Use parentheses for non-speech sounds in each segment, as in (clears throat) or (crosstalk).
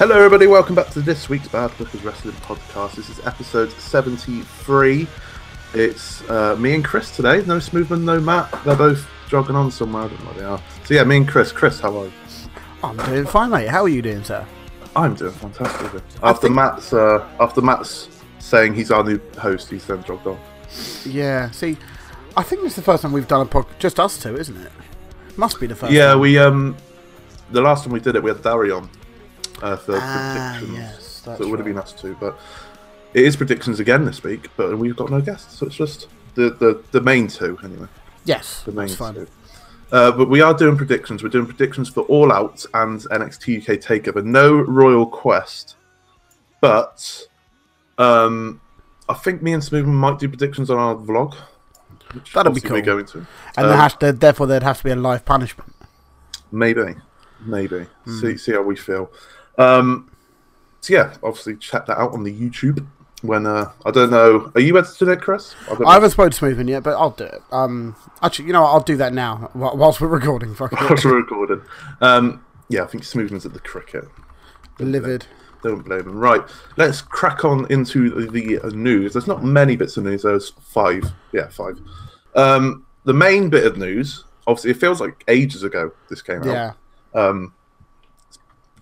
Hello, everybody. Welcome back to this week's Bad Bookers Wrestling Podcast. This is episode 73. It's uh, me and Chris today. No Smoothman, no Matt. They're both jogging on somewhere. I don't know where they are. So, yeah, me and Chris. Chris, how are you? I'm doing fine, mate. How are you doing, sir? I'm doing fantastic. After think... Matt's uh, after Matt's saying he's our new host, he's then jogged on. Yeah. See, I think this is the first time we've done a podcast, just us two, isn't it? Must be the first. Yeah, time. we um, the last time we did it, we had Dari on uh, for ah, predictions. Yes, so it would have been us two, but it is predictions again this week, but we've got no guests, so it's just the the, the main two anyway. Yes, the main two. Uh, but we are doing predictions. We're doing predictions for All Out and NXT UK Takeover. No Royal Quest, but um, I think me and Smoothman might do predictions on our vlog. That'd be cool. We're going to. And um, has to, therefore, there'd have to be a live punishment. Maybe, maybe. Mm. See see how we feel. Um, so yeah, obviously check that out on the YouTube. When uh, I don't know, are you editing it, Chris? I, I haven't spoken to Smoothman yet, but I'll do it. Um, actually, you know, what, I'll do that now whilst we're recording. Whilst we're recording, um, yeah, I think Smoothman's at the cricket. Livid. Don't blame him. Right, let's crack on into the, the news. There's not many bits of news. There's five. Yeah, five. Um, the main bit of news, obviously, it feels like ages ago this came out. Yeah. Um,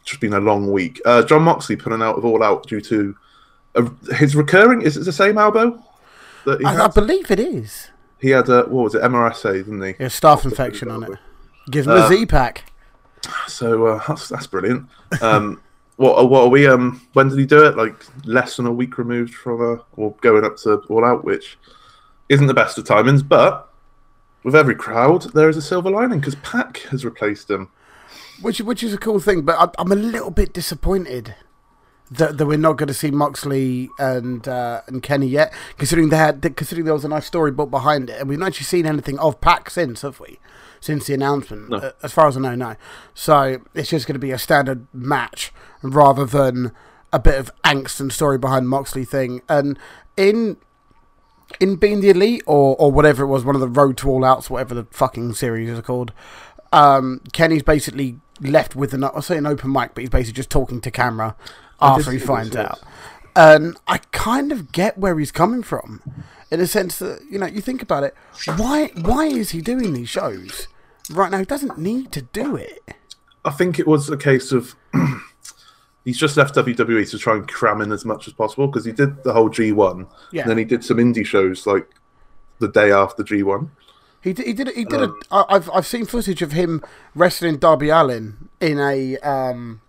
just been a long week. Uh, Jon Moxley pulling out of All Out due to uh, his recurring. Is it the same elbow? That he I, I believe it is. He had a what was it MRSA, didn't he? Yeah, staph infection on it. Give him uh, a Z pack. So uh, that's that's brilliant. Um, (laughs) what what are we? Um, when did he do it? Like less than a week removed from a or going up to All Out, which isn't the best of timings, but with every crowd there is a silver lining because Pac has replaced him which which is a cool thing. But I'm a little bit disappointed that, that we're not going to see Moxley and uh, and Kenny yet, considering they had considering there was a nice storybook behind it, and we've not actually seen anything of Pac since, have we? Since the announcement, no. As far as I know, no. So it's just going to be a standard match rather than a bit of angst and story behind Moxley thing. And in in being the elite or or whatever it was, one of the Road to All Outs, whatever the fucking series is called, um, Kenny's basically left with an, I'll say an open mic, but he's basically just talking to camera after he finds out. And I kind of get where he's coming from, in a sense that you know you think about it. Why why is he doing these shows right now? He doesn't need to do it. I think it was a case of (clears throat) he's just left WWE to try and cram in as much as possible because he did the whole G1, yeah. and then he did some indie shows like the day after G1. He did. He did. He did. Um, a, I've I've seen footage of him wrestling Darby Allin in a um,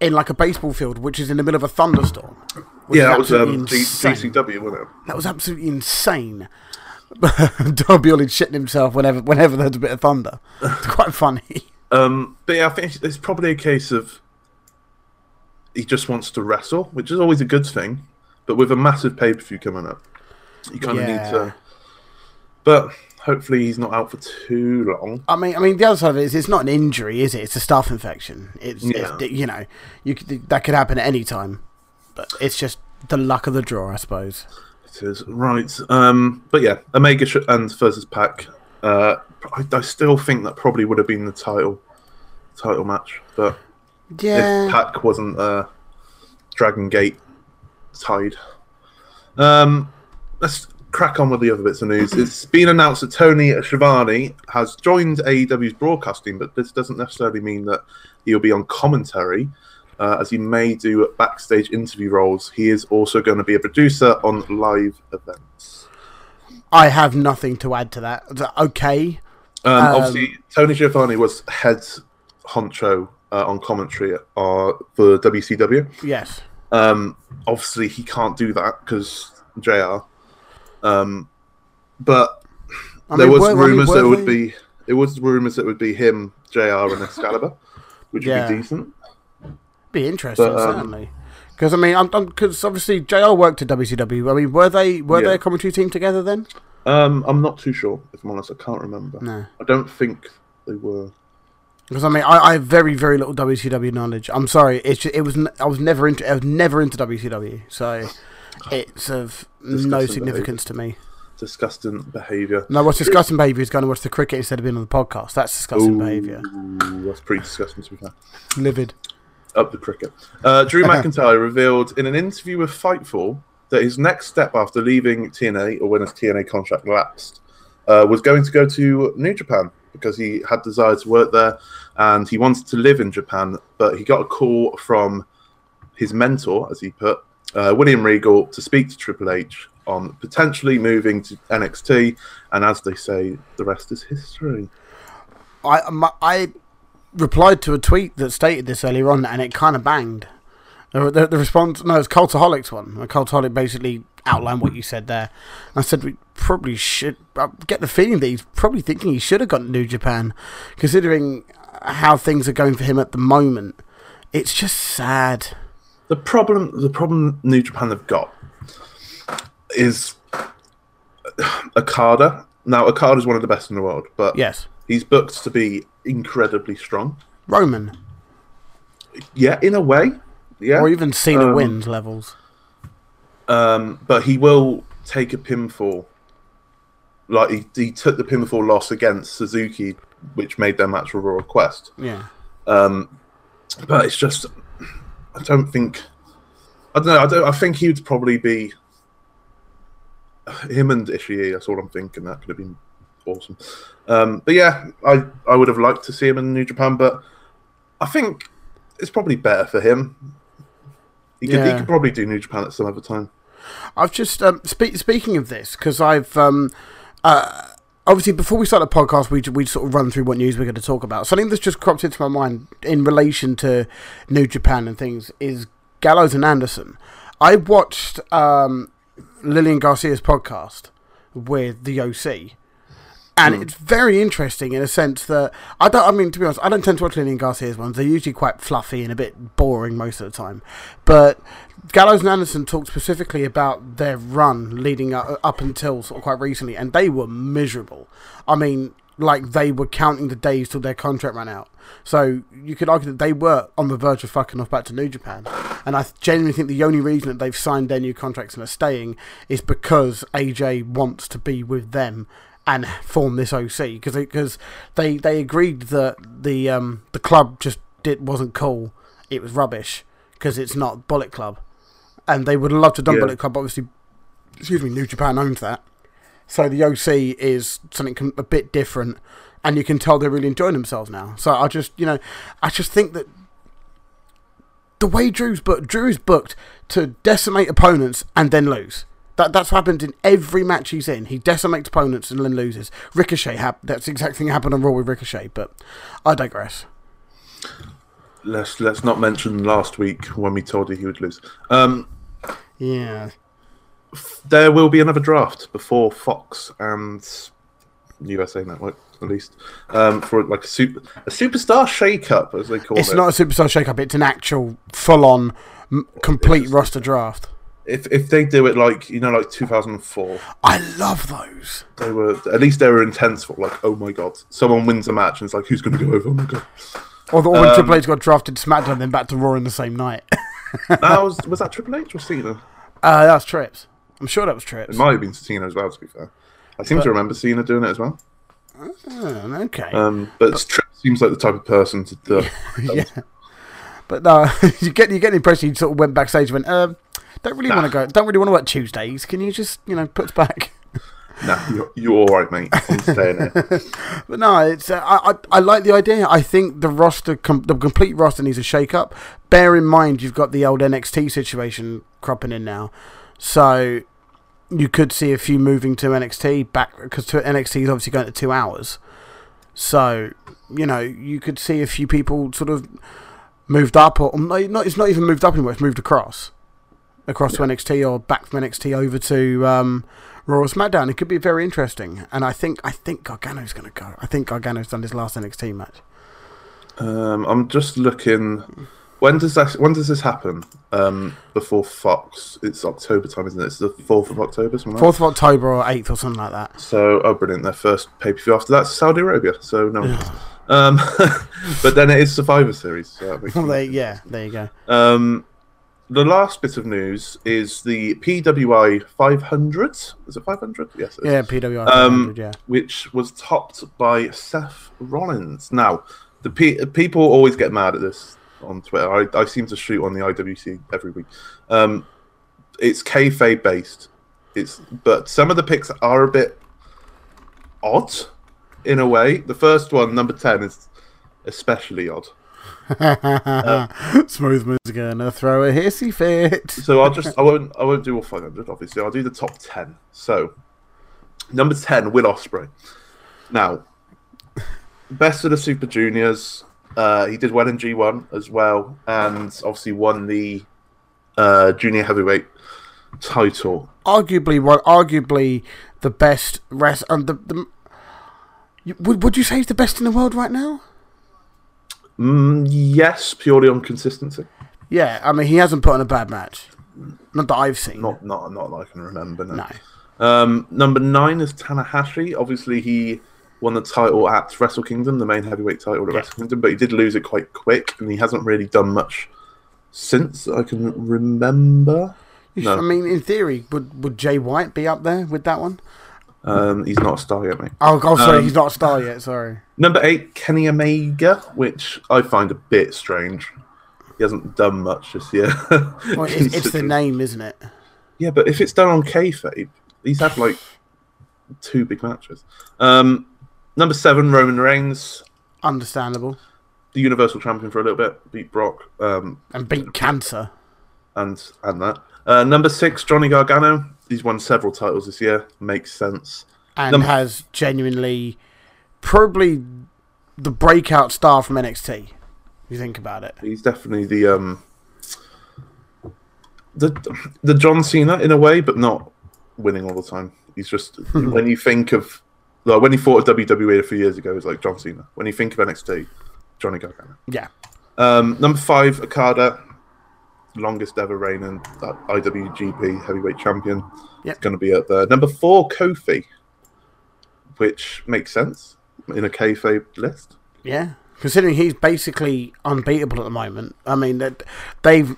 in like a baseball field, which is in the middle of a thunderstorm. Yeah, that was um, GCW, wasn't it? That was absolutely insane. (laughs) Darby Allin shitting himself whenever whenever there's a bit of thunder. It's quite funny. (laughs) Um, but yeah, I think it's probably a case of he just wants to wrestle, which is always a good thing. But with a massive pay per view coming up, you kind of yeah. need to but hopefully he's not out for too long. I mean, I mean, the other side of it is it's not an injury, is it? It's a staph infection. It's, yeah. it's you know, you could, that could happen at any time, but it's just the luck of the draw, I suppose. It is right. Um, but yeah, Omega and versus Pac. Uh, I, I, still think that probably would have been the title title match, but yeah, if Pac wasn't uh, Dragon Gate tied. Um, let's crack on with the other bits of news. It's been announced that Tony Schiavone has joined AEW's broadcasting, but this doesn't necessarily mean that he'll be on commentary, uh, as he may do backstage interview roles. He is also going to be a producer on live events. I have nothing to add to that. Okay. Um, um, obviously, Tony Schiavone was head honcho uh, on commentary uh, for WCW. Yes. Um, obviously, he can't do that because JR. Um, but I there mean, was rumors that it would be it was rumors that it would be him, JR. and Excalibur, which yeah. would be decent. Be interesting, but, um, certainly. Because I mean, I'm because obviously JR. worked at WCW. I mean, were they were yeah. they a commentary team together then? Um, I'm not too sure. If I'm honest, I can't remember. No, I don't think they were. Because I mean, I, I, have very, very little WCW knowledge. I'm sorry, it's just, it was I was never into I was never into WCW, so it's of no significance behavior. to me. Disgusting behaviour. No, what's disgusting behaviour is going to watch the cricket instead of being on the podcast. That's disgusting behaviour. That's pretty disgusting to be fair. Livid. up the cricket. Uh, Drew (laughs) McIntyre revealed in an interview with Fightful that his next step after leaving TNA, or when his TNA contract lapsed, uh, was going to go to New Japan because he had desire to work there and he wanted to live in Japan. But he got a call from his mentor, as he put, uh, William Regal, to speak to Triple H on potentially moving to NXT. And as they say, the rest is history. I my, I replied to a tweet that stated this earlier on, and it kind of banged. The, the, the response, no, it's Cultaholics one. Cultaholic basically outlined what you said there. I said we probably should. I get the feeling that he's probably thinking he should have gone to New Japan, considering how things are going for him at the moment. It's just sad. The problem, the problem New Japan have got is Okada. Now, Okada is one of the best in the world, but Yes, he's booked to be incredibly strong. Roman Yeah, in a way. Yeah. or even Cena Um, wins levels. Um, but he will take a pinfall. Like he, he took the pinfall loss against Suzuki, which made their match for Royal Quest. Yeah, But it's just, I don't think, I don't know. I don't. I think he would probably be him and Ishii. That's all I'm thinking. That could have been awesome. Um, but yeah, I I would have liked to see him in New Japan, but I think it's probably better for him. He could, he could probably do New Japan at some other time. I've just um, spe- speaking of this because I've um, uh, obviously before we start the podcast, we we sort of run through what news we're going to talk about. Something that's just cropped into my mind in relation to New Japan and things is Gallows and Anderson. I watched um, Lillian Garcia's podcast with the OC. And it's very interesting in a sense that I don't. I mean, to be honest, I don't tend to watch Lillian Garcia's ones. They're usually quite fluffy and a bit boring most of the time. But Gallows and Anderson talked specifically about their run leading up, up until sort of quite recently, and they were miserable. I mean, like they were counting the days till their contract ran out. So you could argue that they were on the verge of fucking off back to New Japan. And I genuinely think the only reason that they've signed their new contracts and are staying is because AJ wants to be with them and form this OC because they, cause they they agreed that the um the club just did wasn't cool. It was rubbish because it's not Bullet Club, and they would loved to done Yeah. Bullet Club. Obviously, excuse me, New Japan owns that. So the OC is something a bit different, and you can tell they're really enjoying themselves now. So I just, you know, I just think that the way Drew's booked, Drew is booked to decimate opponents and then lose. That that's happened in every match he's in. He decimates opponents and then loses. Ricochet, hap- that's the exact thing that happened on Raw with Ricochet. But I digress. Let's let's not mention last week when we told you he would lose. Um, Yeah, there will be another draft before Fox and USA Network, at least, um, for like a super a superstar shake-up as they call it's it. It's not a superstar shake-up. It's an actual full-on, complete roster draft. If if they do it like you know, like 2004, I love those. they were at least they were intense. For like, oh my god, someone wins a match and it's like, who's going to go over? Oh my god. Or the, or when Um, Triple H got drafted SmackDown, then back to Raw in the same night. (laughs) That was was that Triple H or Cena? uh, that's Trips. I'm sure that was Trips. It might have been Cena as well. To be fair, I seem But- to remember Cena doing it as well. Oh, okay. Um, but Tripp seems like the type of person to do. (laughs) yeah. But no, (laughs) you get you get the impression he sort of went backstage and went, um, don't really want to go, don't really want to work Tuesdays. Can you just, you know, put us back? Nah, you're, you're all right, mate. I'm staying here. (laughs) But no, it's uh, I, I I like the idea. I think the roster, com- the complete roster needs a shake up. Bear in mind you've got the old NXT situation cropping in now, so you could see a few moving to NXT back because NXT is obviously going to two hours. So you know you could see a few people sort of moved up, or no, not it's not even moved up anymore. It's moved across, across to NXT or back from NXT over to um, Raw or SmackDown. It could be very interesting, and I think I think Gargano's going to go. I think Gargano's done his last NXT match. Um, I'm just looking. When does that? When does this happen? Um, before Fox, it's October time, isn't it? It's the fourth of October, something like Fourth of October or eighth or something like that. that. So, oh, brilliant! Their first pay per view after that's Saudi Arabia. So no. (sighs) um, (laughs) but then it is Survivor Series. So Well, there, yeah, there you go. Um, the last bit of news is the PWI 500. Is it 500? Yes. it is. Yeah, PWI. Um, 500, yeah. which was topped by Seth Rollins. Now, the pe- people always get mad at this on Twitter. I, I seem to shoot on the IWC every week. Um, it's kayfabe based. It's but some of the picks are a bit odd in a way. The first one, number ten, is especially odd. (laughs) Smooth moves gonna throw a hissy fit. (laughs) So I'll just I won't I won't do all five hundred. Obviously, I'll do the top ten. So number ten, Will Ospreay. Now, best of the Super Juniors. Uh, he did well in G one as well, and obviously won the uh, junior heavyweight title. Arguably, one, arguably the best rest. And the, the would would you say he's the best in the world right now? Mm, yes, purely on consistency. Yeah, I mean he hasn't put on a bad match. Not that I've seen. Not not not that I can remember. No. no. Um, number nine is Tanahashi. Obviously, he won the title at Wrestle Kingdom, the main heavyweight title at Yeah. Wrestle Kingdom, but he did lose it quite quick, and he hasn't really done much since I can remember. No. I mean, in theory, would would Jay White be up there with that one? Um, he's not a star yet, mate. Oh, oh sorry, Um, he's not a star yet. Sorry. Number eight, Kenny Omega, which I find a bit strange. He hasn't done much this year. (laughs) Well, it's, it's the name, isn't it? Yeah, but if it's done on kayfabe, he's had like two big matches. Um, number seven, Roman Reigns, Understandable. the Universal Champion for a little bit, beat Brock, um, And beat cancer. and and that. Uh, number six, Johnny Gargano. He's won several titles this year. Makes sense. and Number- has genuinely probably the breakout star from NXT. If you think about it, He's definitely the um the the John Cena in a way, but not winning all the time. He's just when you think of like when he fought at WWE a few years ago, it's like John Cena. When you think of NXT, Johnny Gargano. yeah, Um, number five, Okada, longest ever reigning IWGP heavyweight champion. Yep. It's going to be up there. Number four, Kofi, which makes sense in a kayfabe list. yeah. Considering he's basically unbeatable at the moment, I mean that they've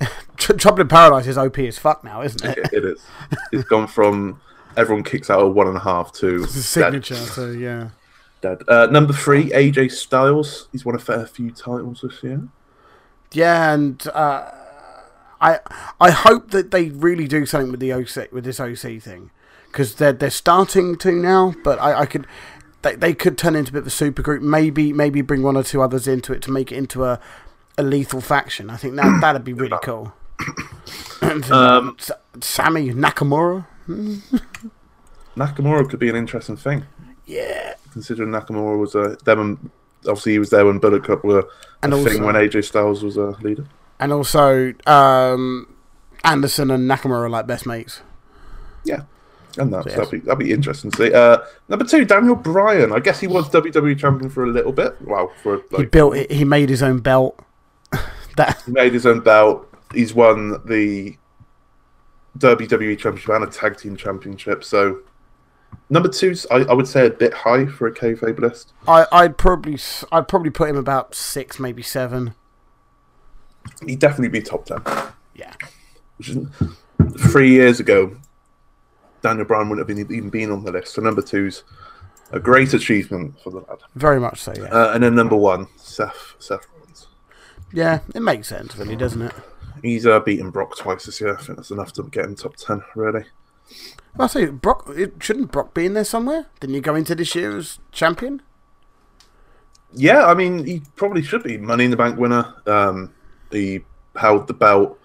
(laughs) Trouble in Paradise is OP as fuck now, isn't it? It, (laughs) it is. It's gone from everyone kicks out a one and a half to (laughs) It's a dead. signature, so yeah. dead. Uh, number three, AJ Styles. He's won a fair few titles this year. Yeah, and uh, I I hope that they really do something with the OC with this OC thing because they're they're starting to now. But I, I could they, they could turn into a bit of a super group. Maybe maybe bring one or two others into it to make it into a a lethal faction. I think that (clears throat) that'd be really cool. (clears throat) (coughs) Um, Sammy Nakamura. Nakamura could be an interesting thing, (laughs) Yeah, considering Nakamura was a them and obviously he was there when Bullet Club were And a also- thing when AJ Styles was a leader. and also um, Anderson and Nakamura are like best mates. Yeah. And that, so Yes. that'd, be, that'd be interesting to see. Uh, number two, Daniel Bryan. I guess he was WWE champion for a little bit. Wow, for He built it. He made his own belt. (laughs) that he made his own belt. He's won the WWE championship and a tag team championship. So number two's I, I would say a bit high for a kayfabe list. I, I'd probably I'd probably put him about six, maybe seven. He'd definitely be top ten. Yeah, Which is, three years ago, Daniel Bryan wouldn't have been, even been on the list. So number two's a great achievement for the lad. very much so. Yeah, Uh, and then number one, Seth Seth Rollins. yeah, it makes sense, really, doesn't it? He's uh, beaten Brock twice this year. I think that's enough to get in top ten. Really. I say Brock. It, shouldn't Brock be in there somewhere? Didn't you go into this year as champion? Yeah, I mean, he probably should be Money in the Bank winner. Um, he held the belt.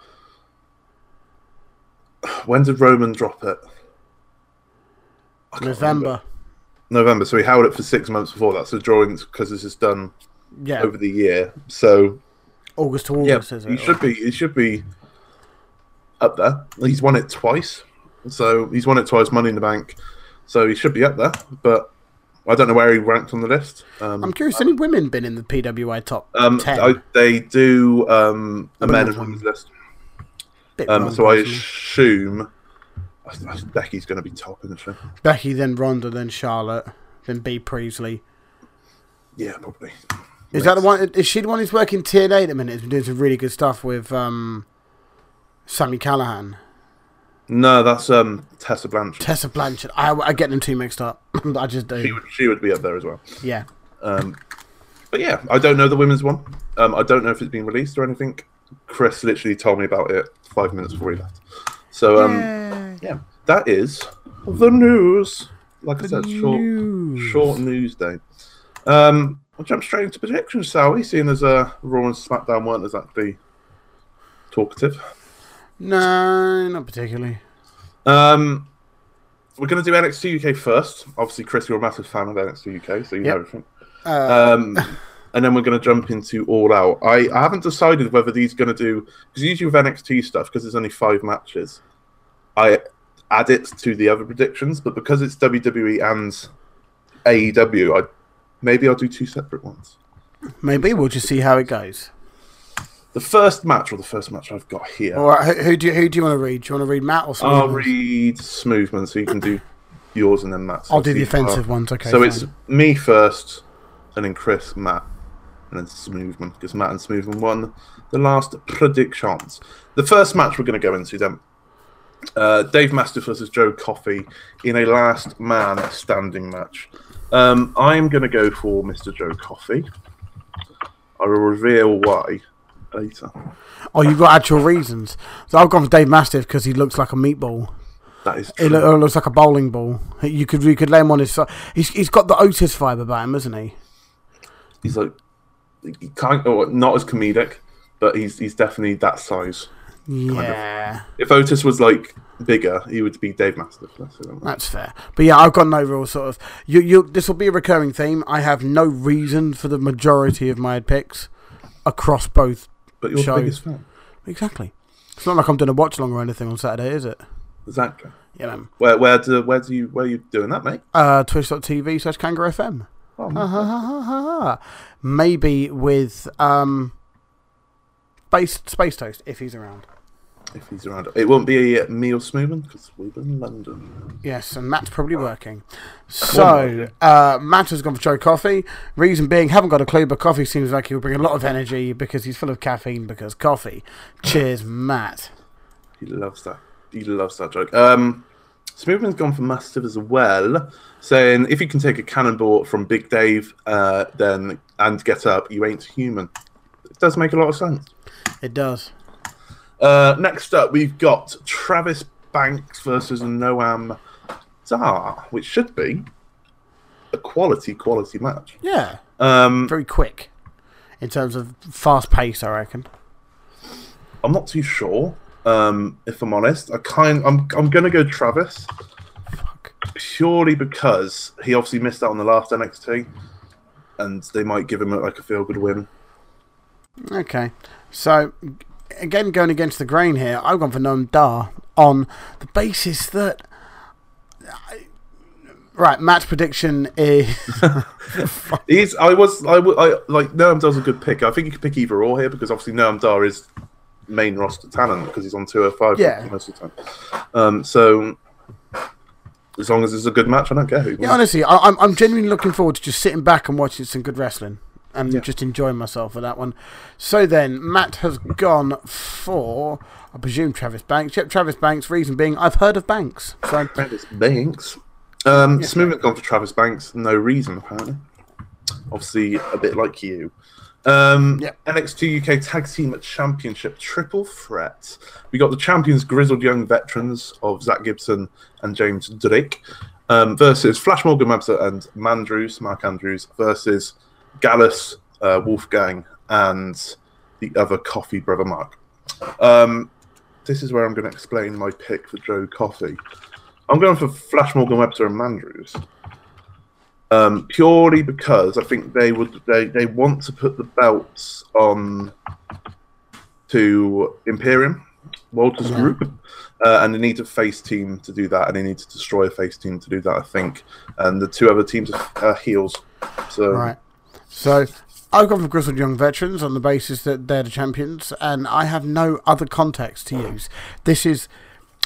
When did Roman drop it? Can't remember. November. November. So he held it for six months before that. So drawings because this is done Yeah, over the year. So August to yeah, is it? he should be. He should be up there. He's won it twice. So he's won it twice. Money in the Bank. So he should be up there. But I don't know where he ranked on the list. Um, I'm curious. Any women been in the PWI top Um, ten? I, they do um, a men and Women's list. Um, so I assume I, I, Becky's going to be top, isn't she? Becky, then Ronda, then Charlotte, then Bea Priestley. Yeah, probably. Is that the one? Is she the one who's working TNA at the minute? Has been doing some really good stuff with um, Sami Callihan, No, that's um, Tessa Blanchard. Tessa Blanchard. I, I get them two mixed up. (laughs) I just she do. would she would be up there as well. Yeah, Um, but yeah, I don't know the women's one. Um, I don't know if it's been released or anything. Chris literally told me about it five minutes before he left. So um, Yay. yeah, that is the news. Like I said, short, news. short news day. Um, we'll jump straight into predictions, shall we? Seeing as uh, Raw and SmackDown weren't exactly talkative. No, not particularly. Um, we're going to do NXT UK first. Obviously, Chris, you're a massive fan of NXT UK, so you know Yep. everything. Uh, Um, (laughs) and then we're going to jump into All Out. I, I haven't decided whether these are going to do because usually with NXT stuff, because there's only five matches, I add it to the other predictions. But because it's WWE and AEW, I maybe I'll do two separate ones. maybe we'll just see how it goes. The first match, or the first match I've got here, All right, who, who do you, who do you want to read? Do you want to read Matt or something? I'll read Smoothman, so you can do yours and then Matt's. I'll do the See, uh, offensive ones. Okay. so fine. it's me first, and then Chris, Matt, and then Smoothman, because Matt and Smoothman won the last predictions. The first match we're going to go into then. Uh, Dave Mastiff versus Joe Coffey in a last man standing match. Um, I'm going to go for Mr. Joe Coffey. I will reveal why later. Oh, you've got actual reasons. So I've gone for Dave Mastiff because he looks like a meatball. That is He true. lo- looks like a bowling ball. You could you could lay him on his side. He's he's got the Otis vibe about him, hasn't he? he's like he kind of not as comedic, but he's he's definitely that size. Yeah, If Otis was like bigger, he would be Dave Mastiff. That's that's fair. But yeah, I've got no real sort of. You you. This will be a recurring theme. I have no reason for the majority of my picks across both. But you're Show. the biggest fan. Exactly. It's not like I'm doing a watch along or anything on Saturday, is it? Exactly. Yeah, man. Where where do where do you where are you doing that, mate? Uh, Twitch.tv slash Kangaroo FM. Oh, Ha, ha, ha, ha, ha, ha. Maybe with um, Space Space Toast if he's around. If he's around, it won't be a meal smoothing because we're in London. Yes, and Matt's probably working. So uh, Matt has gone for Joe Coffey. Reason being, haven't got a clue, but coffee seems like he'll bring a lot of energy because he's full of caffeine. Because coffee. Cheers, Matt. He loves that. He loves that joke. Um, Smoothman's gone for Mastiff as well, saying if you can take a cannonball from Big Dave, uh, then and get up, you ain't human. It does make a lot of sense. It does. Uh, next up, we've got Travis Banks versus Noam Dar, which should be a quality, quality match. Yeah, Um, very quick in terms of fast pace. I reckon. I'm not too sure. Um, if I'm honest, I kind, I'm, I'm gonna go Travis Fuck. purely because he obviously missed out on the last NXT, and they might give him like a feel good win. Okay, so again, going against the grain here, I've gone for Noam Dar on the basis that. Right, match prediction is (laughs) He's, I was, I, I like Noam Dar's a good pick. I think you could pick either or here because obviously Noam Dar is main roster talent because he's on 205 Yeah. most of the time. Um, so as long as it's a good match, I don't care who. Yeah, honestly, I, I'm I'm genuinely looking forward to just sitting back and watching some good wrestling and Yeah. just enjoying myself for that one. So then, Matt has gone for I presume Travis Banks. Yep, Travis Banks. Reason being, I've heard of Banks. So Travis Banks. Um, Smooth gone for Travis Banks. No reason apparently. Obviously, a bit like you. Um, Yep. NXT UK Tag Team Championship triple threat. We got the champions, grizzled young veterans of Zach Gibson and James Drake, um, versus Flash Morgan Webster and Mandrews, Mark Andrews, versus Gallus, uh, Wolfgang, and the other Coffey brother Mark. Um, this is where I'm going to explain my pick for Joe Coffey. I'm going for Flash Morgan Webster and Mandrews. Um, purely because I think they would they, they want to put the belts on to Imperium, Walter's Yeah. group, uh, and they need a face team to do that, and they need to destroy a face team to do that. I think, and the two other teams are uh, heels. So right, so I've gone for Grizzled Young Veterans on the basis that they're the champions, and I have no other context to use. This is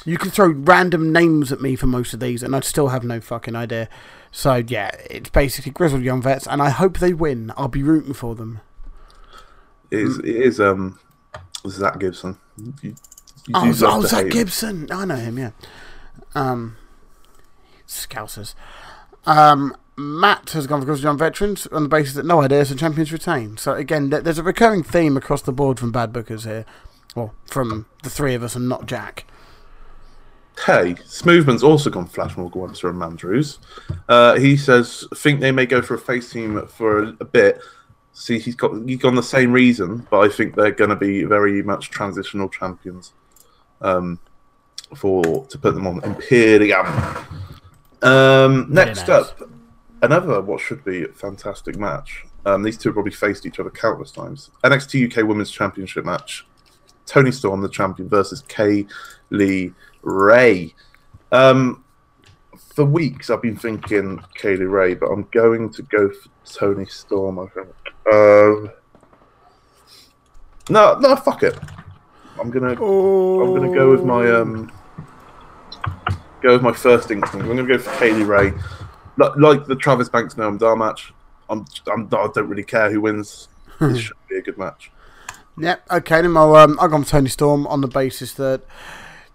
you can throw random names at me for most of these, and I'd still have no fucking idea. So yeah, it's basically Grizzled Young Vets, and I hope they win. I'll be rooting for them. it is it is um Zach Gibson. You, you Oh, do Z- love oh Zach. Gibson. I know him, yeah. Um, Scousers. Um, Matt has gone for Cross Young Veterans on the basis that no ideas so champions retain. So again, there's a recurring theme across the board from bad bookers here. Well, from the three of us and not Jack. Hey, Smoothman's also gone Flash Morgan Webster and Mandrews. Uh, he says, think they may go for a face team for a, a bit. See, he's got he's gone the same reason, but I think they're going to be very much transitional champions um, for to put them on Imperium. Um, next nice. up, another what should be a fantastic match. Um, these two have probably faced each other countless times. NXT UK Women's Championship match. Toni Storm, the champion, versus Kay Lee Ray. Um, for weeks, I've been thinking Kay Lee Ray, but I'm going to go for Toni Storm. I think. Um, no, no, fuck it. I'm gonna, Oh, I'm gonna go with my um, go with my first instinct. I'm gonna go for Kay Lee Ray. Like, like the Travis Banks Noam Dar match. I'm, I'm, I don't really care who wins. this should be a good match. Yep. Okay, then I'll um, I'll go with Toni Storm on the basis that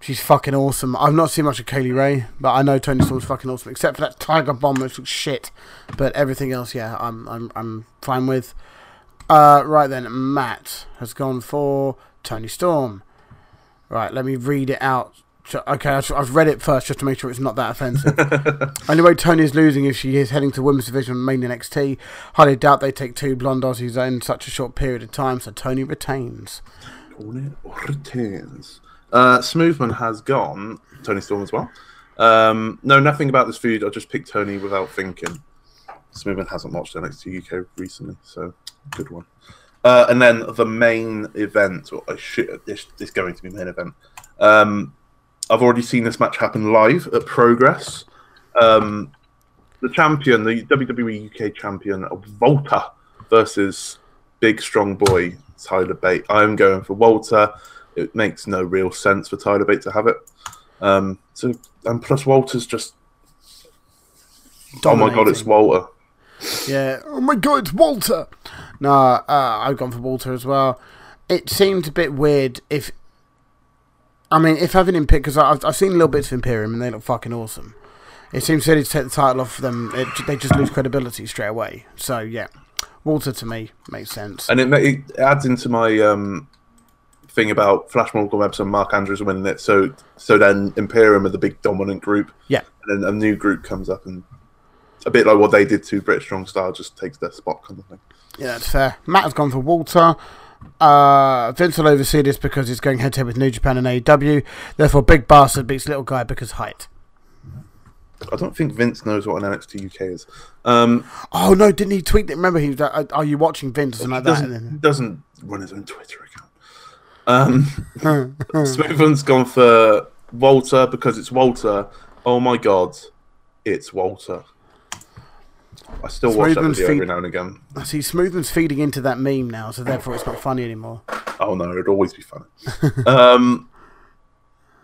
she's fucking awesome. I've not seen much of Kay Lee Ray, but I know Toni Storm's fucking awesome, except for that Tiger Bomb which looks shit. But everything else, yeah, I'm I'm I'm fine with. Uh, right then, Matt has gone for Toni Storm. Right, let me read it out. Ju- Okay, I've I've read it first just to make sure it's not that offensive. (laughs) anyway, way Toni is losing if she is heading to women's division on main NXT. Highly doubt they take two blonde Aussies in such a short period of time, so Toni retains. Toni retains. Uh, Smoothman has gone. Toni Storm as well. Um, no, nothing about this food. I just picked Toni without thinking. Smoothman hasn't watched NXT UK recently, so good one. Uh, and then the main event, or I should, this, this is going to be main event. Um, I've already seen this match happen live at Progress. Um, the champion, the WWE UK champion, Walter versus big strong boy Tyler Bate. I'm going for Walter. It makes no real sense for Tyler Bate to have it. Um, so and plus Walter's just oh my god, it's Walter. Yeah. Oh my god, it's Walter. No, uh, I've gone for Walter as well. It seemed a bit weird if. I mean, if having him pick, because I've, I've seen little bits of Imperium and they look fucking awesome. It seems silly to take the title off them. It, they just lose credibility straight away. So, yeah. Walter to me makes sense. And it, it adds into my um, thing about Flash Morgan Webster and Mark Andrews winning it. So so then Imperium are the big dominant group. Yeah. And then a new group comes up and a bit like what they did to British Strong Style just takes their spot kind of thing. Yeah, that's fair. Matt has gone for Walter. Uh, Vince will oversee this because he's going head to head with New Japan and AEW. Therefore, Big Bastard beats Little Guy because height. I don't think Vince knows what an NXT UK is. Um, Oh no! Didn't he tweet that? Remember, he was like, "Are you watching Vince?" or something like that. doesn't, And then, doesn't run his own Twitter account. Um, (laughs) Smoothman's gone for Walter because it's Walter. Oh my god, it's Walter. I still watch that video feed- every now and again. I see Smoothman's feeding into that meme now, so therefore it's not funny anymore. Oh no, it'd always be funny. (laughs) um,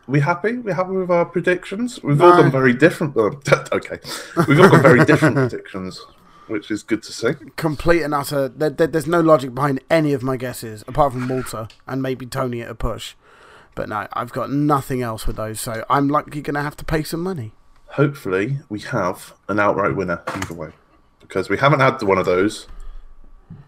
we happy? We happy with our predictions? We've all done very different. uh, (laughs) okay, we've all got very different predictions, which is good to see. Complete and utter. There, there, there's no logic behind any of my guesses, apart from Walter and maybe Toni at a push. But no, I've got nothing else with those, so I'm likely going to have to pay some money. Hopefully, we have an outright winner either way, because we haven't had one of those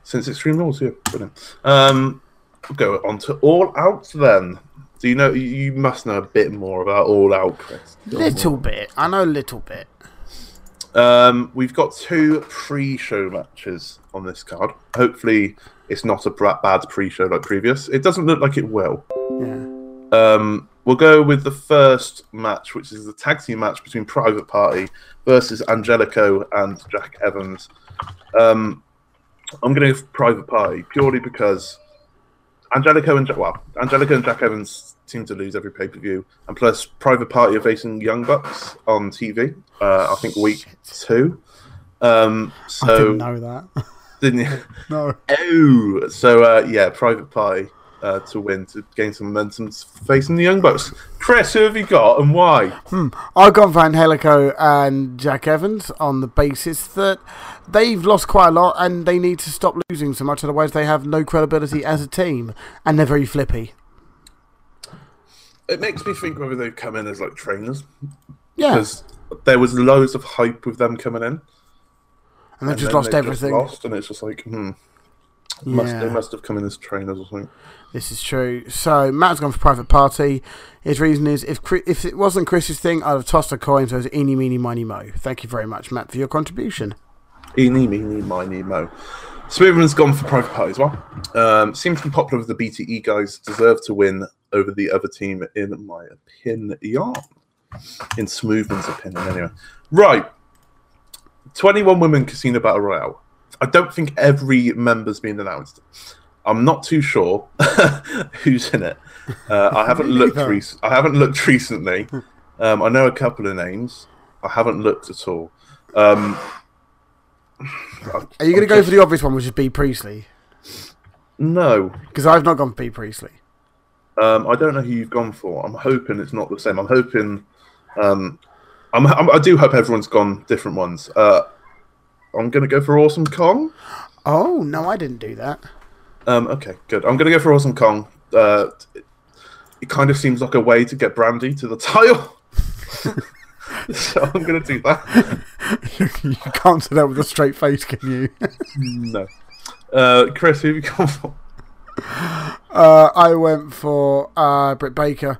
since Extreme Rules. Yeah, brilliant. Um, we'll go on to All Out then. Do you know? You you must know a bit more about All Out, Chris. Little bit. I know a little bit. Um, we've got two pre-show matches on this card. Hopefully, it's not a bad pre-show like previous. It doesn't look like it will. Yeah. Um, we'll go with the first match, which is the tag team match between Private Party versus Angelico and Jack Evans. Um, I'm going to go Private Party purely because Angelico and Jack, well, Angelico and Jack Evans seem to lose every pay per view, and plus Private Party are facing Young Bucks on TV. Uh, I think week two. Um, I so didn't know that. didn't (laughs) you? no. Oh, so uh, yeah, Private Party uh, to win to gain some momentum facing the Young Bucks. Chris, who have you got and why? I've gone Angelico and Jack Evans on the basis that they've lost quite a lot and they need to stop losing so much, otherwise they have no credibility as a team and they're very flippy. It makes me think whether they've come in as like trainers Yeah. because there was loads of hype with them coming in. And they've just lost everything. lost, and it's just like, hmm. Must, Yeah. they must have come in as trainers or something. This is true. So Matt's gone for private party. His reason is if if it wasn't Chris's thing, I'd have tossed a coin. So it's eeny, meeny, miny, mo. Thank you very much, Matt, for your contribution. Eeny, meeny, miny, mo. Smoothman's gone for private party as well. Um, seems to be popular with the BTE guys. Deserve to win over the other team, in my opinion. In Smoothman's opinion, anyway. Right. 21 women casino battle royale. I don't think every member's been announced. I'm not too sure (laughs) who's in it. Uh, I haven't (laughs) looked. Rec- I haven't looked recently. Um, I know a couple of names. I haven't looked at all. Um, Are you going to go for the obvious one, which is Bea Priestley? No, Because I've not gone for Bea Priestley. um, I don't know who you've gone for. I'm hoping it's not the same. I'm hoping. Um, I'm, I'm, I do hope everyone's gone different ones. Uh, I'm going to go for Awesome Kong. Oh no, I didn't do that. Um, okay, good. I'm going to go for Awesome Kong. Uh, it, it kind of seems like a way to get Brandi to the (laughs) tile. (laughs) so I'm going to do that. (laughs) you can't say that with a straight face, can you? No. Uh, Chris, who have you gone for? Uh, I went for uh, Britt Baker.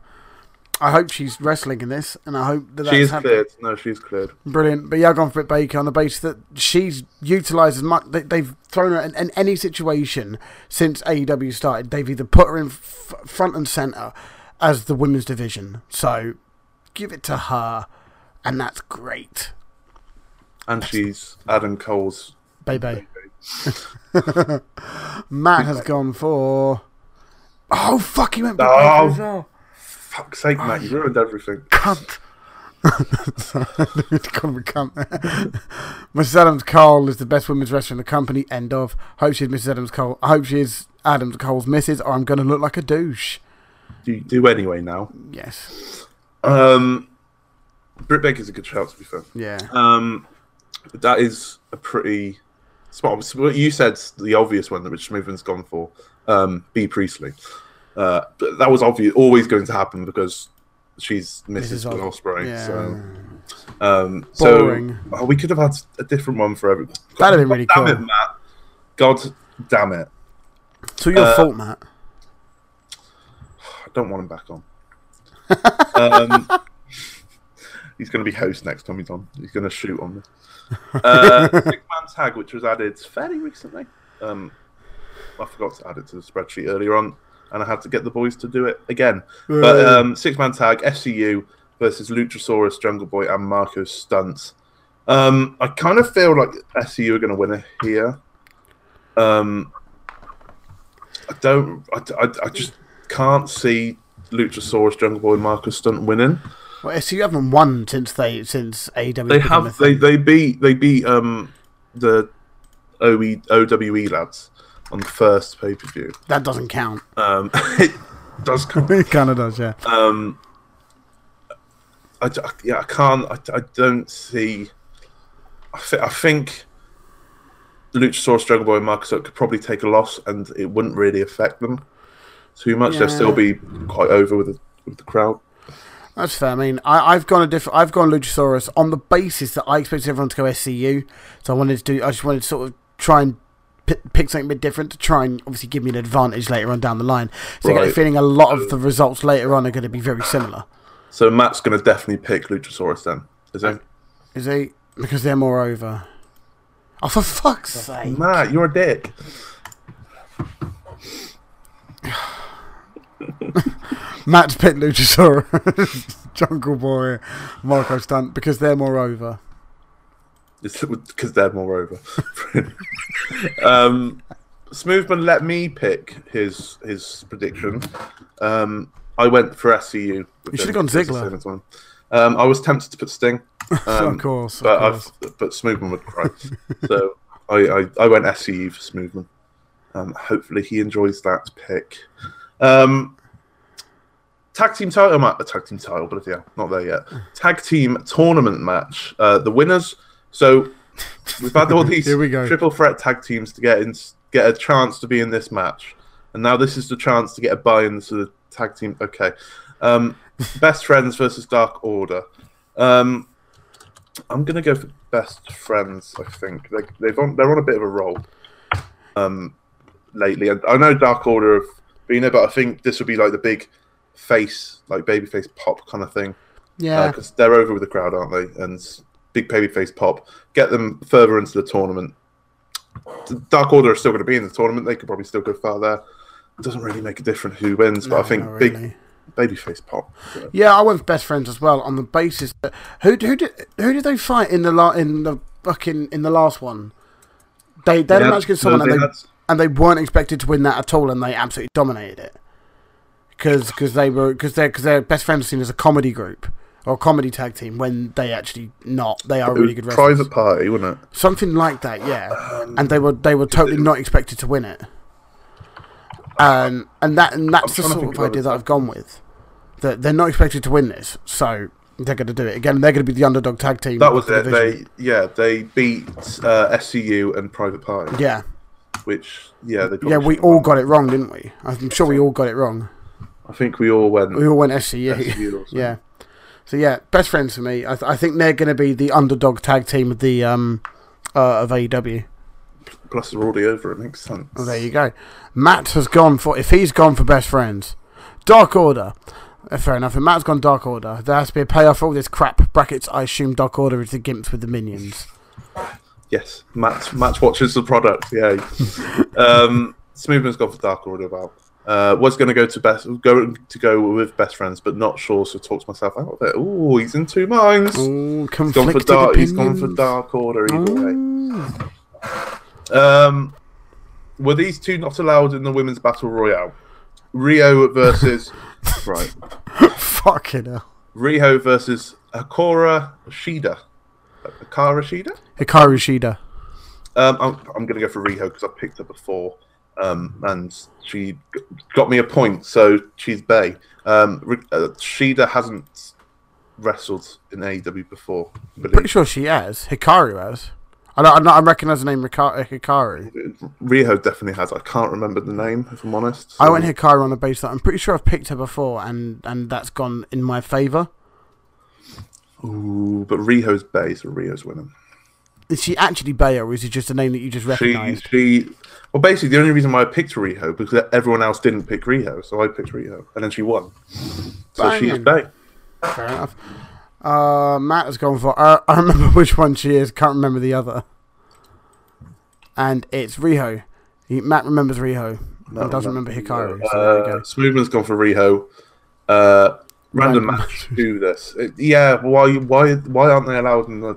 I hope she's wrestling in this, and I hope that She's cleared. No, she's cleared. Brilliant. But yeah, I've gone for Britt Baker on the basis that she's utilised as much. They, they've thrown her in, in any situation since AEW started. They've either put her in f- front and centre as the women's division. So give it to her, and that's great. And she's Adam Cole's. Baby. (laughs) Matt has gone for. Oh, fuck, he went Oh. Fuck's sake, Matt, you ruined everything. cunt. (laughs) Call him a cunt. (laughs) Mrs. Adams Cole is the best women's wrestler in the company. End of. Hope she's Mrs. Adams Cole. I hope she's Adams Cole's missus, or I'm going to look like a douche. Do you do anyway now. Yes. Um, Britt Baker's a good shout, to be fair. Yeah. Um, that is a pretty spot. What you said the obvious one that which Smoothman's gone for. Um, Bea Priestley. Uh, but that was obvious, always going to happen because she's Mrs. Mrs. Will Ospreay. Yeah. So, um, so oh, we could have had a different one for everyone. That'd have been really damn cool. it, Matt. God damn it! So your Uh, fault, Matt. I don't want him back on. (laughs) um, he's going to be host next time he's on. He's going to shoot on me. Uh, Six man tag, which was added fairly recently. Um, I forgot to add it to the spreadsheet earlier on, and I had to get the boys to do it again. But um, six man tag, SCU versus Luchasaurus, Jungle Boy, and Marko Stunts. Um, I kind of feel like SCU are going to win it here. Um, I don't. I, I, I just can't see Luchasaurus, Jungle Boy, and Marko Stunt winning. Well, so you haven't won since they since AEW. They have. They they beat they beat um the OE, OWE lads on the first pay per view. That doesn't count. Um, (laughs) it does come. (laughs) It kind of does, yeah. Um, I, yeah, I can't. I, I don't see. I, th- I think Luchasaurus, Jungle Boy, and Marcus could probably take a loss, and it wouldn't really affect them too much. They'll still be quite over with the, with the crowd. That's fair. I mean, I, I've gone a different. I've gone Luchasaurus on the basis that I expected everyone to go SCU. So I wanted to do. I just wanted to sort of try and p- pick something a bit different to try and obviously give me an advantage later on down the line. So I get a Right. feeling a lot of the results later on are going to be very similar. So Matt's going to definitely pick Luchasaurus then, is he? Is he? Because they're more over. Oh, for fuck's sake! Matt, you're a dick. (laughs) Matt's picked Luchasaurus, (laughs) Jungle Boy, Marko Stunt because they're more over. Because (laughs) they're moreover. (laughs) um, Smoothman let me pick his his prediction. Um, I went for SCU. You should've gone Ziggler. one. Um, I was tempted to put Sting, (laughs) um, of course, of but course. I've, but Smoothman would cry. so I, I, I went SCU for Smoothman. Um, hopefully he enjoys that pick. Um, tag team title match, a tag team title, but yeah, not there yet. Tag team tournament match. Uh, the winners. So we've had all (laughs) these Here we go. triple threat tag teams to get in, get a chance to be in this match, and now this is the chance to get a buy into the tag team. Okay, um, (laughs) best friends versus Dark Order. Um, I'm gonna go for best friends. I think they they've on, they're on a bit of a roll um, lately. And I know Dark Order have been there, but I think this would be like the big face, like babyface pop kind of thing. Yeah, because they're over with the crowd, aren't they? And big babyface pop, get them further into the tournament. The Dark Order are still going to be in the tournament. They could probably still go far there. It doesn't really make a difference who wins, but No, I think not big really. babyface pop. Yeah, I went for best friends as well on the basis that who who did who did they fight in the la- in the fucking in the last one? They they had a match against someone and they had- and they weren't expected to win that at all, and they absolutely dominated it because they were because they're because their best friends seen as a comedy group or comedy tag team when they actually not they are really good wrestlers. private party, wasn't it? something like that, yeah. Um, and they were they were totally not expected to win it, and and that and that's the sort of idea that I've gone with. That they're not expected to win this, so they're going to do it again. They're going to be the underdog tag team. That was it. They yeah they beat uh, SCU and Private Party, yeah, which yeah they yeah, we all got it wrong, didn't we? I'm sure we all got it wrong. I think we all went. We all went SCU. SCU (laughs) yeah. So yeah, best friends for me. I, th- I think they're going to be the underdog tag team of the um uh, of AEW. Plus they're already over. It makes sense. Well, there you go. Matt has gone for if he's gone for best friends, Dark Order. Uh, fair enough. If Matt's gone Dark Order, there has to be a payoff for all this crap. Brackets. I assume Dark Order is the gimps with the minions. Yes, Matt. Matt watches the product. Yeah. (laughs) um, Smoothman's gone for Dark Order. About uh, was going to go to best go to go with best friends, but not sure. So talks myself out of it. Oh, he's in two minds. Ooh, He's gone for dark. He's opinions. gone for Dark Order either way. Um, were these two not allowed in the women's battle royale? Rio versus (laughs) right. Fucking hell. Rio versus Akora Shida. Akara Shida? Hikaru Shida. Um, I'm, I'm going to go for Rio because I picked her before, um, and she got me a point, so she's Bay. Um, uh, Shida hasn't wrestled in AEW before. I believe. Pretty sure she has. Hikaru has. I don't, I don't I recognise the name uh, Hikaru. Rio definitely has. I can't remember the name, if I'm honest. I went Hikaru on the basis that I'm pretty sure I've picked her before, and and that's gone in my favour. Ooh, but Rio's Bay, so Rio's winning. Is she actually Bayo, or is it just a name that you just She, recognised? she, well, basically, the only reason why I picked Rio because everyone else didn't pick Rio, so I picked Rio, and then she won. So she is Banging. Bay. Fair enough. Uh, Matt has gone for. Uh, I remember (laughs) which one she is. Can't remember the other. And it's Riho. He, Matt remembers Riho. and doesn't remember Hikaru. So there you Uh, go. Smoothman's gone for Rio. Uh, random Random match. Do this. It- yeah. Why? Why? Why aren't they allowed in the